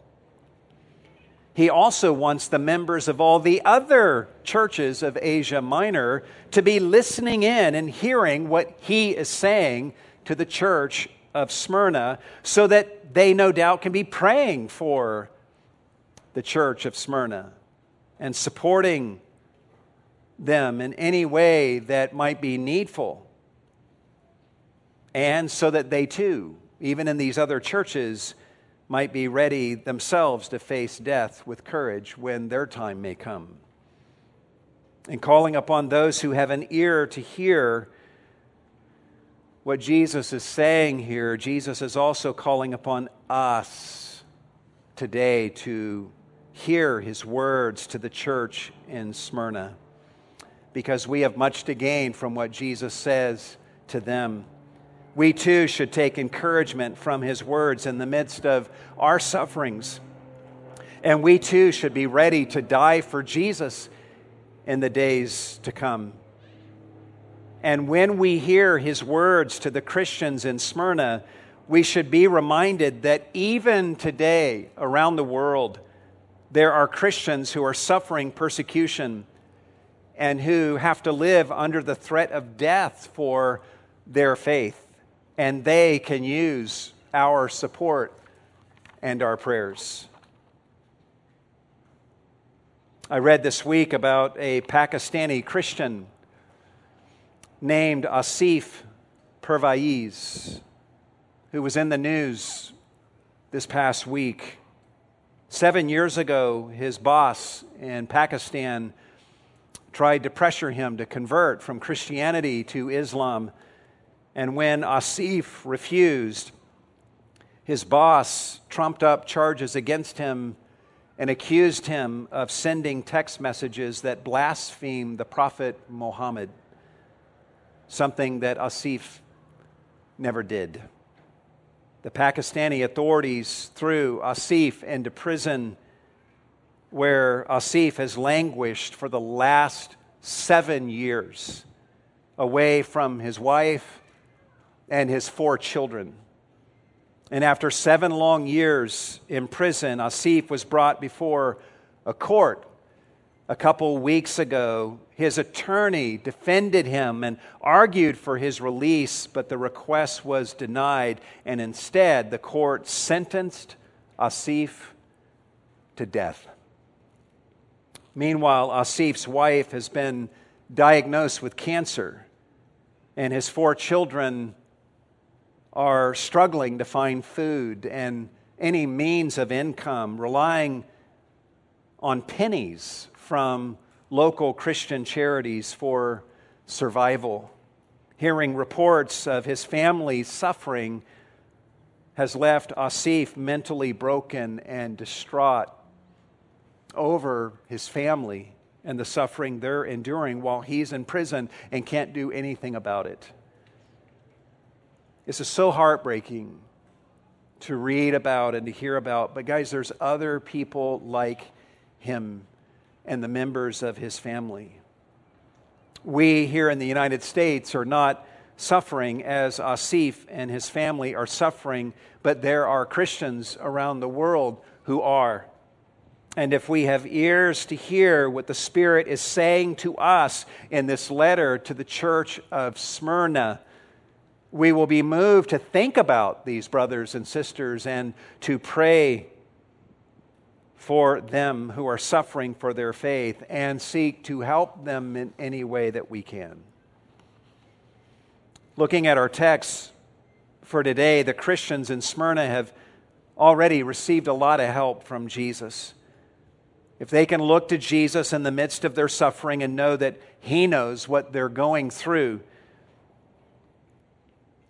He also wants the members of all the other churches of Asia Minor to be listening in and hearing what he is saying to the church of Smyrna so that they no doubt can be praying for the church of Smyrna and supporting them in any way that might be needful. And so that they too, even in these other churches, might be ready themselves to face death with courage when their time may come. And calling upon those who have an ear to hear what Jesus is saying here, Jesus is also calling upon us today to hear his words to the church in Smyrna because we have much to gain from what Jesus says to them. We too should take encouragement from his words in the midst of our sufferings. And we too should be ready to die for Jesus in the days to come. And when we hear his words to the Christians in Smyrna, we should be reminded that even today around the world, there are Christians who are suffering persecution and who have to live under the threat of death for their faith. And they can use our support and our prayers. I read this week about a Pakistani Christian named Asif Pervaiz, who was in the news this past week. Seven years ago, his boss in Pakistan tried to pressure him to convert from Christianity to Islam. And when Asif refused, his boss trumped up charges against him and accused him of sending text messages that blaspheme the Prophet Muhammad, something that Asif never did. The Pakistani authorities threw Asif into prison where Asif has languished for the last seven years away from his wife and his four children. And after seven long years in prison, Asif was brought before a court a couple weeks ago. His attorney defended him and argued for his release, but the request was denied. And instead, the court sentenced Asif to death. Meanwhile, Asif's wife has been diagnosed with cancer, and his four children are struggling to find food and any means of income, relying on pennies from local Christian charities for survival. Hearing reports of his family's suffering has left Asif mentally broken and distraught over his family and the suffering they're enduring while he's in prison and can't do anything about it. This is so heartbreaking to read about and to hear about. But, guys, there's other people like him and the members of his family. We here in the United States are not suffering as Asif and his family are suffering, but there are Christians around the world who are. And if we have ears to hear what the Spirit is saying to us in this letter to the church of Smyrna, we will be moved to think about these brothers and sisters and to pray for them who are suffering for their faith and seek to help them in any way that we can. Looking at our text for today, the Christians in Smyrna have already received a lot of help from Jesus. If they can look to Jesus in the midst of their suffering and know that He knows what they're going through,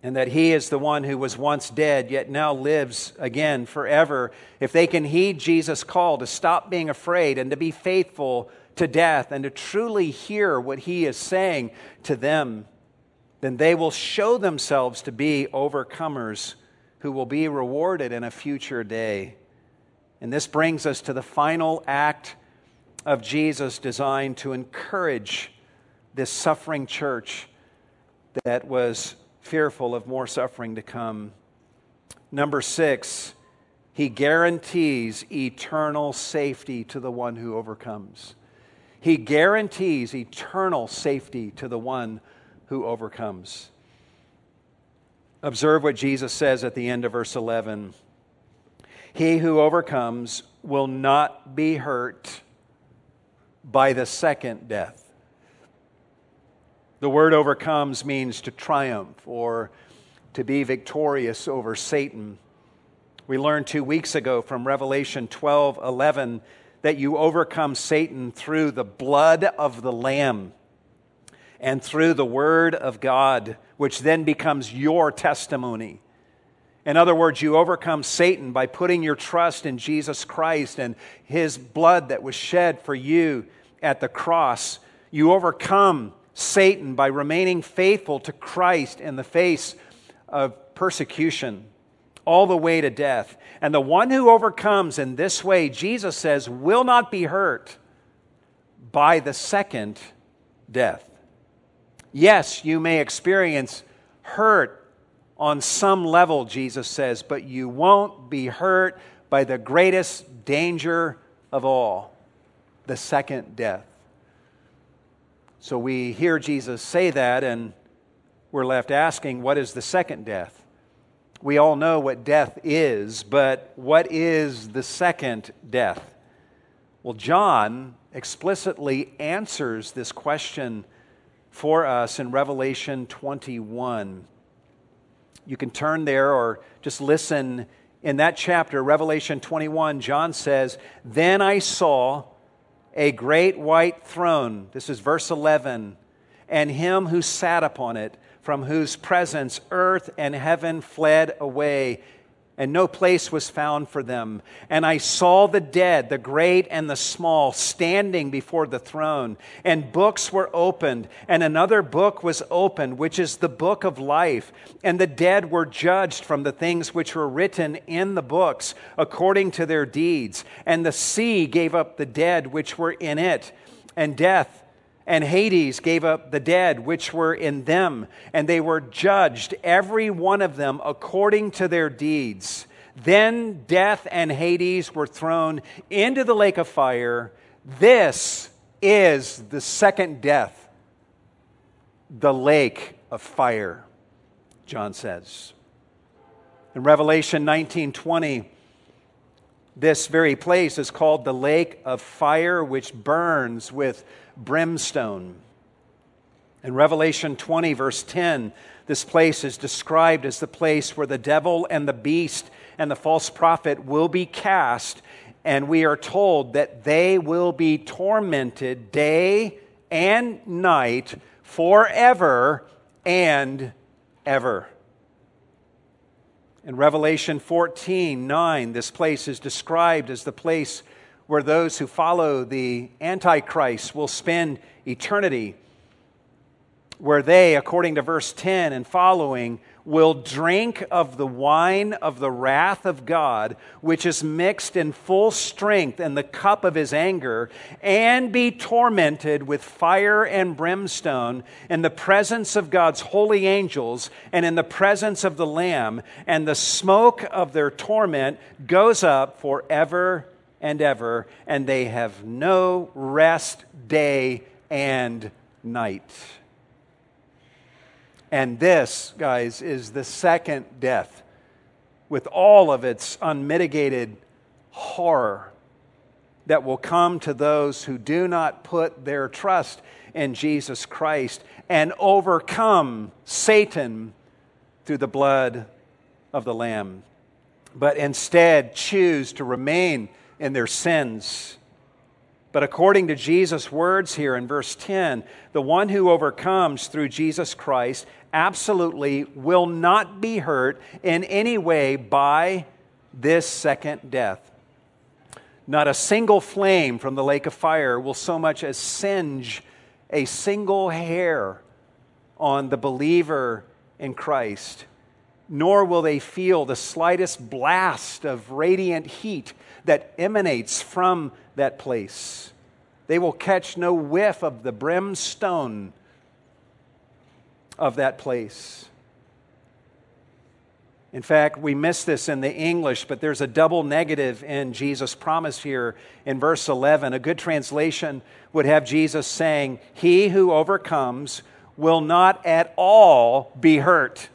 and that he is the one who was once dead yet now lives again forever, if they can heed Jesus' call to stop being afraid and to be faithful to death and to truly hear what he is saying to them, then they will show themselves to be overcomers who will be rewarded in a future day. And this brings us to the final act of Jesus designed to encourage this suffering church that was fearful of more suffering to come. Number six, he guarantees eternal safety to the one who overcomes. He guarantees eternal safety to the one who overcomes. Observe what Jesus says at the end of verse 11 He who overcomes will not be hurt by the second death. The word overcomes means to triumph or to be victorious over Satan. We learned two weeks ago from Revelation 12 11 that you overcome Satan through the blood of the Lamb and through the Word of God, which then becomes your testimony. In other words, you overcome Satan by putting your trust in Jesus Christ and his blood that was shed for you at the cross. You overcome Satan by remaining faithful to Christ in the face of persecution, all the way to death. And the one who overcomes in this way, Jesus says, will not be hurt by the second death. Yes, you may experience hurt on some level, Jesus says, but you won't be hurt by the greatest danger of all the second death. So we hear Jesus say that, and we're left asking, what is the second death? We all know what death is, but what is the second death? Well, John explicitly answers this question for us in Revelation 21. You can turn there or just listen. In that chapter, Revelation 21, John says, Then I saw a great white throne. This is verse 11. And him who sat upon it, from whose presence earth and heaven fled away, and no place was found for them. And I saw the dead, the great and the small, standing before the throne. And books were opened, and another book was opened, which is the book of life. And the dead were judged from the things which were written in the books, according to their deeds. And the sea gave up the dead which were in it, and death and Hades gave up the dead which were in them, and they were judged, every one of them, according to their deeds. Then death and Hades were thrown into the lake of fire. This is the second death, the lake of fire, John says. In Revelation 19 20, this very place is called the lake of fire, which burns with brimstone. In Revelation 20, verse 10, this place is described as the place where the devil and the beast and the false prophet will be cast, and we are told that they will be tormented day and night forever and ever. In Revelation 14 9, this place is described as the place where those who follow the Antichrist will spend eternity, where they, according to verse 10 and following, will drink of the wine of the wrath of God, which is mixed in full strength in the cup of his anger, and be tormented with fire and brimstone in the presence of God's holy angels and in the presence of the Lamb, and the smoke of their torment goes up forever and ever, and they have no rest day and night. And this, guys, is the second death with all of its unmitigated horror that will come to those who do not put their trust in Jesus Christ and overcome Satan through the blood of the Lamb, but instead choose to remain in their sins. But according to Jesus' words here in verse 10, the one who overcomes through Jesus Christ absolutely will not be hurt in any way by this second death. Not a single flame from the lake of fire will so much as singe a single hair on the believer in Christ, nor will they feel the slightest blast of radiant heat that emanates from that place. They will catch no whiff of the brimstone of that place. In fact, we miss this in the English, but there's a double negative in Jesus' promise here in verse 11. A good translation would have Jesus saying, He who overcomes will not at all be hurt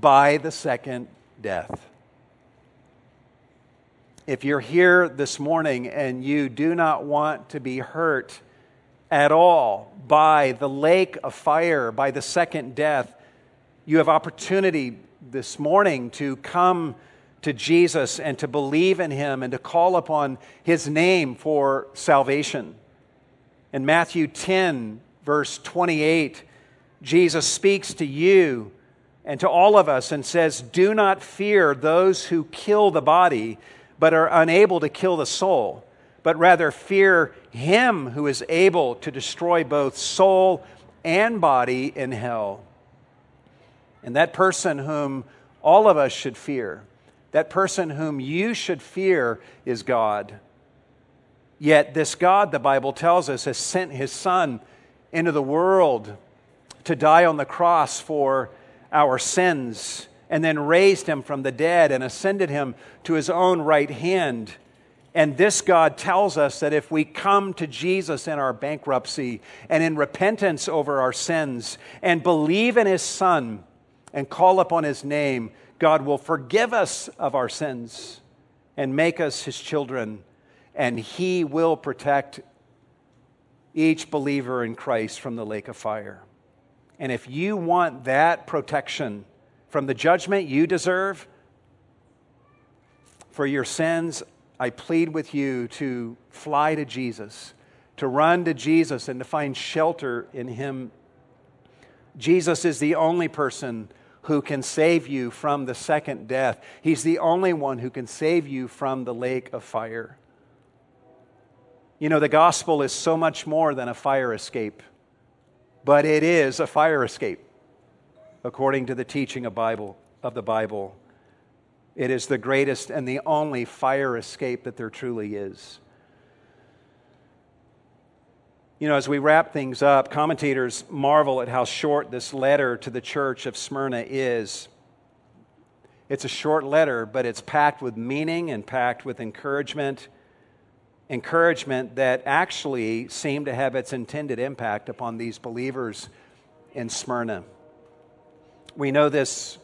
by the second death. If you're here this morning and you do not want to be hurt at all by the lake of fire, by the second death, you have opportunity this morning to come to Jesus and to believe in him and to call upon his name for salvation. In Matthew 10, verse 28, Jesus speaks to you and to all of us and says, Do not fear those who kill the body, but are unable to kill the soul, but rather fear him who is able to destroy both soul and body in hell. And that person whom all of us should fear, that person whom you should fear, is God. Yet, this God, the Bible tells us, has sent his Son into the world to die on the cross for our sins, and then raised him from the dead and ascended him to his own right hand. And this God tells us that if we come to Jesus in our bankruptcy and in repentance over our sins and believe in his Son and call upon his name, God will forgive us of our sins and make us his children, and he will protect each believer in Christ from the lake of fire. And if you want that protection from the judgment you deserve for your sins, I plead with you to fly to Jesus, to run to Jesus, and to find shelter in Him. Jesus is the only person who can save you from the second death. He's the only one who can save you from the lake of fire. You know, the gospel is so much more than a fire escape but it is a fire escape, according to the teaching of, Bible, of the Bible. It is the greatest and the only fire escape that there truly is. You know, as we wrap things up, commentators marvel at how short this letter to the church of Smyrna is. It's a short letter, but it's packed with meaning and packed with encouragement encouragement that actually seemed to have its intended impact upon these believers in Smyrna. We know this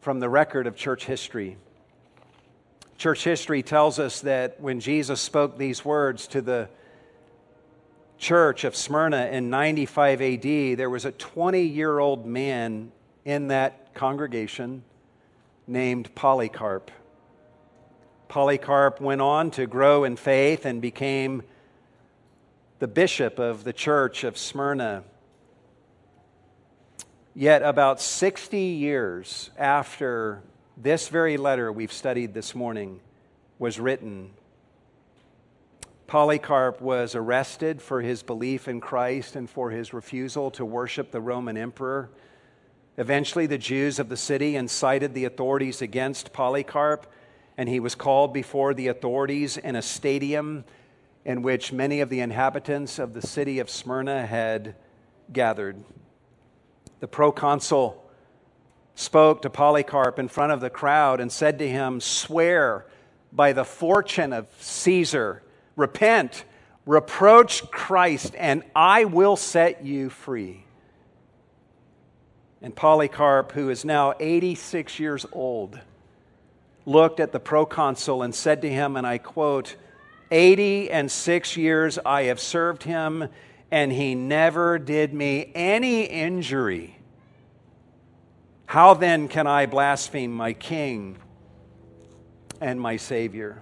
from the record of church history. Church history tells us that when Jesus spoke these words to the church of Smyrna in 95 AD, there was a 20 year old man in that congregation named Polycarp. Polycarp went on to grow in faith and became the bishop of the church of Smyrna. Yet, about 60 years after this very letter we've studied this morning was written, Polycarp was arrested for his belief in Christ and for his refusal to worship the Roman emperor. Eventually, the Jews of the city incited the authorities against Polycarp and he was called before the authorities in a stadium in which many of the inhabitants of the city of Smyrna had gathered. The proconsul spoke to Polycarp in front of the crowd and said to him, Swear by the fortune of Caesar, repent, reproach Christ, and I will set you free. And Polycarp, who is now 86 years old, looked at the proconsul and said to him, and I quote, 80 and six years I have served him, and he never did me any injury. How then can I blaspheme my king and my Savior?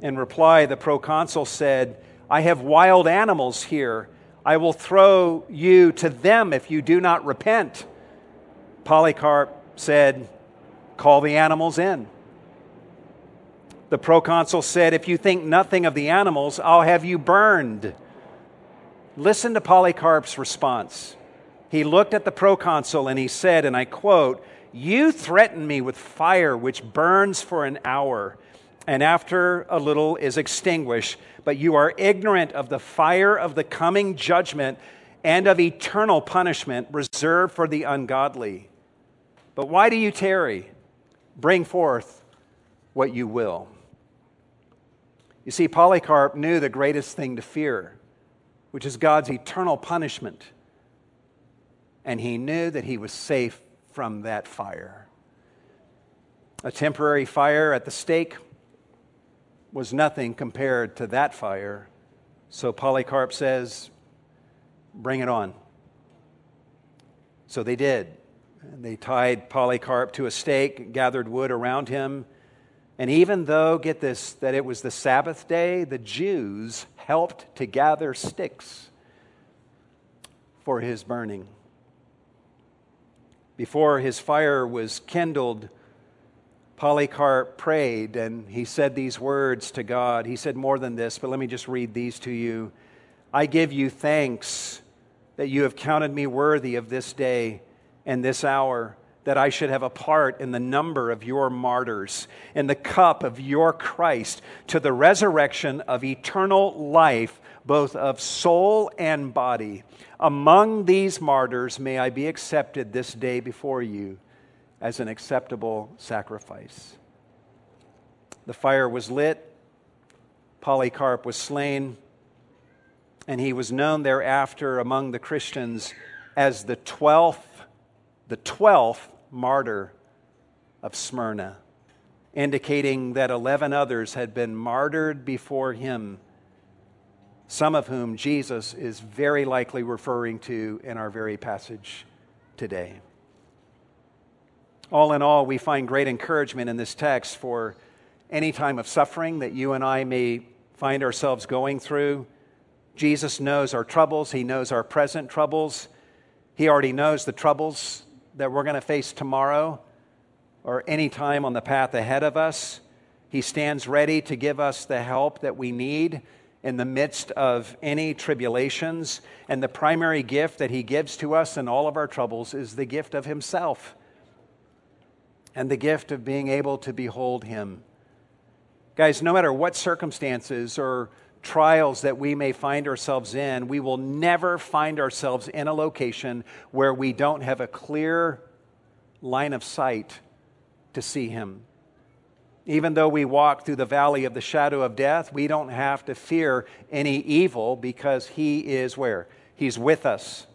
In reply, the proconsul said, I have wild animals here. I will throw you to them if you do not repent. Polycarp said, Call the animals in. The proconsul said, If you think nothing of the animals, I'll have you burned. Listen to Polycarp's response. He looked at the proconsul and he said, and I quote, You threaten me with fire which burns for an hour and after a little is extinguished, but you are ignorant of the fire of the coming judgment and of eternal punishment reserved for the ungodly. But why do you tarry? Bring forth what you will. You see, Polycarp knew the greatest thing to fear, which is God's eternal punishment. And he knew that he was safe from that fire. A temporary fire at the stake was nothing compared to that fire. So Polycarp says, Bring it on. So they did. And they tied Polycarp to a stake, gathered wood around him. And even though, get this, that it was the Sabbath day, the Jews helped to gather sticks. for his burning. Before his fire was kindled, Polycarp prayed and he said these words to God. He said more than this, but let me just read these to you. I give you thanks that you have counted me worthy of this day and this hour, that I should have a part in the number of your martyrs, in the cup of your Christ, to the resurrection of eternal life, both of soul and body. Among these martyrs, may I be accepted this day before you as an acceptable sacrifice. The fire was lit, Polycarp was slain, and he was known thereafter among the Christians as the 12th, the 12th martyr of Smyrna, indicating that 11 others had been martyred before him, some of whom Jesus is very likely referring to in our very passage today. All in all, we find great encouragement in this text for any time of suffering that you and I may find ourselves going through. Jesus knows our troubles, He knows our present troubles. He already knows the troubles that we're going to face tomorrow or any time on the path ahead of us. He stands ready to give us the help that we need in the midst of any tribulations. And the primary gift that He gives to us in all of our troubles is the gift of Himself and the gift of being able to behold Him. Guys, no matter what circumstances or trials that we may find ourselves in, we will never find ourselves in a location where we don't have a clear line of sight to see Him. Even though we walk through the valley of the shadow of death, we don't have to fear any evil because He is where? He's with us.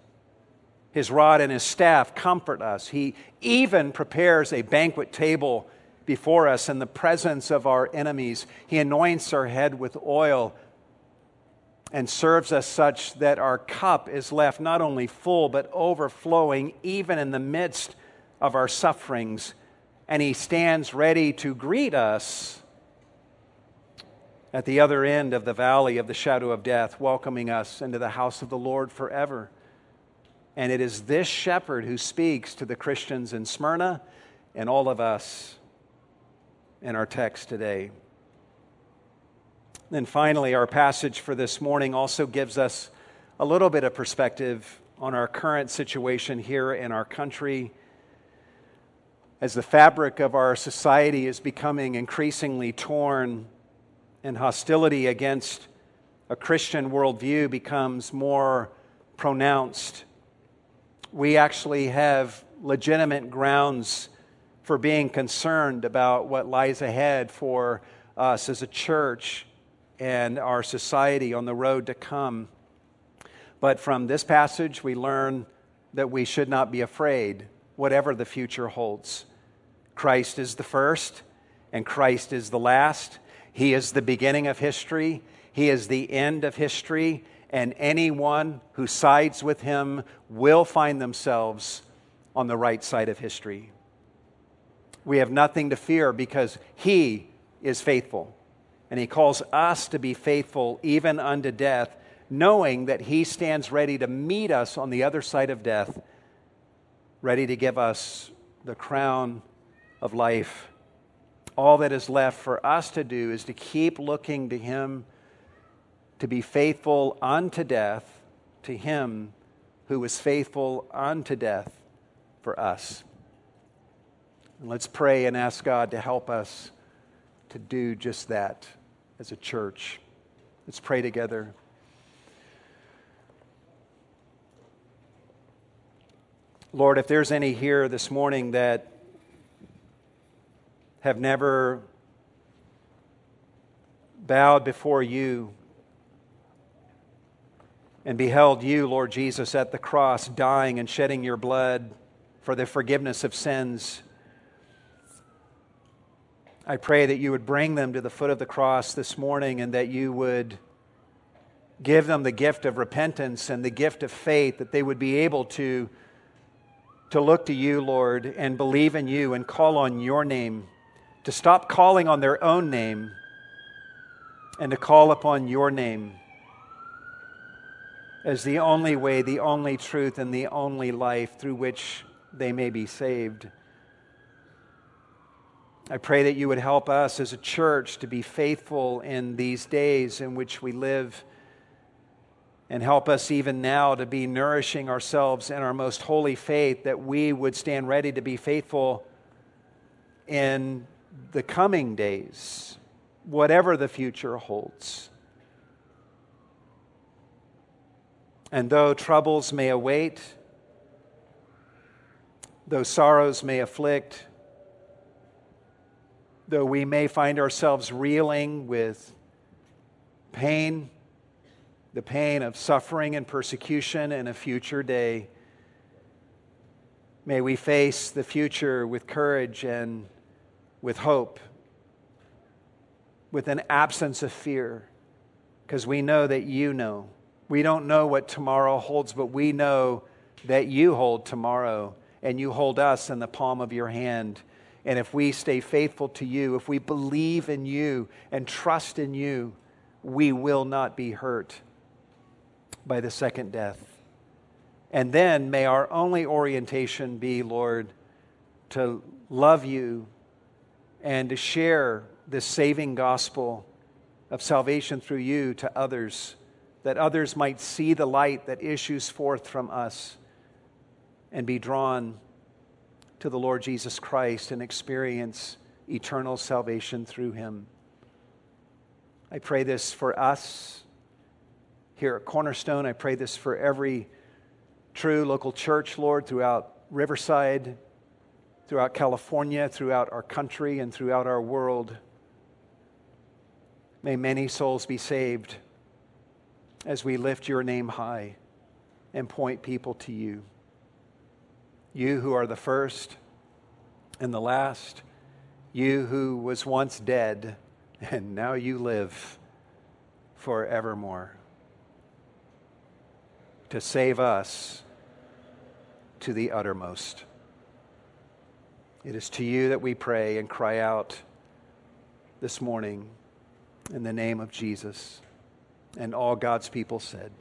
His rod and his staff comfort us. He even prepares a banquet table before us in the presence of our enemies. He anoints our head with oil and serves us such that our cup is left not only full but overflowing even in the midst of our sufferings. And he stands ready to greet us at the other end of the valley of the shadow of death, welcoming us into the house of the Lord forever. And it is this shepherd who speaks to the Christians in Smyrna and all of us in our text today. Then finally, our passage for this morning also gives us a little bit of perspective on our current situation here in our country. As the fabric of our society is becoming increasingly torn and hostility against a Christian worldview becomes more pronounced we actually have legitimate grounds for being concerned about what lies ahead for us as a church and our society on the road to come. But from this passage, we learn that we should not be afraid, whatever the future holds. Christ is the first, and Christ is the last. He is the beginning of history, He is the end of history, and anyone who sides with him will find themselves on the right side of history. We have nothing to fear because he is faithful. And he calls us to be faithful even unto death, knowing that he stands ready to meet us on the other side of death, ready to give us the crown of life. All that is left for us to do is to keep looking to him to be faithful unto death to him who was faithful unto death for us. And let's pray and ask God to help us to do just that as a church. Let's pray together. Lord, if there's any here this morning that have never bowed before you and beheld you, Lord Jesus, at the cross, dying and shedding your blood for the forgiveness of sins. I pray that you would bring them to the foot of the cross this morning and that you would give them the gift of repentance and the gift of faith, that they would be able to, to look to you, Lord, and believe in you and call on your name, to stop calling on their own name and to call upon your name as the only way, the only truth, and the only life through which they may be saved. I pray that you would help us as a church to be faithful in these days in which we live and help us even now to be nourishing ourselves in our most holy faith, that we would stand ready to be faithful in the coming days, whatever the future holds. And though troubles may await, though sorrows may afflict, though we may find ourselves reeling with pain, the pain of suffering and persecution in a future day, may we face the future with courage and with hope, with an absence of fear, because we know that you know. We don't know what tomorrow holds, but we know that you hold tomorrow and you hold us in the palm of your hand. And if we stay faithful to you, if we believe in you and trust in you, we will not be hurt by the second death. And then may our only orientation be, Lord, to love you and to share this saving gospel of salvation through you to others, that others might see the light that issues forth from us and be drawn to the Lord Jesus Christ and experience eternal salvation through him. I pray this for us here at Cornerstone. I pray this for every true local church, Lord, throughout Riverside, throughout California, throughout our country, and throughout our world. May many souls be saved as we lift your name high and point people to you. You who are the first and the last, you who was once dead and now you live forevermore to save us to the uttermost. It is to you that we pray and cry out this morning in the name of Jesus. And all God's people said,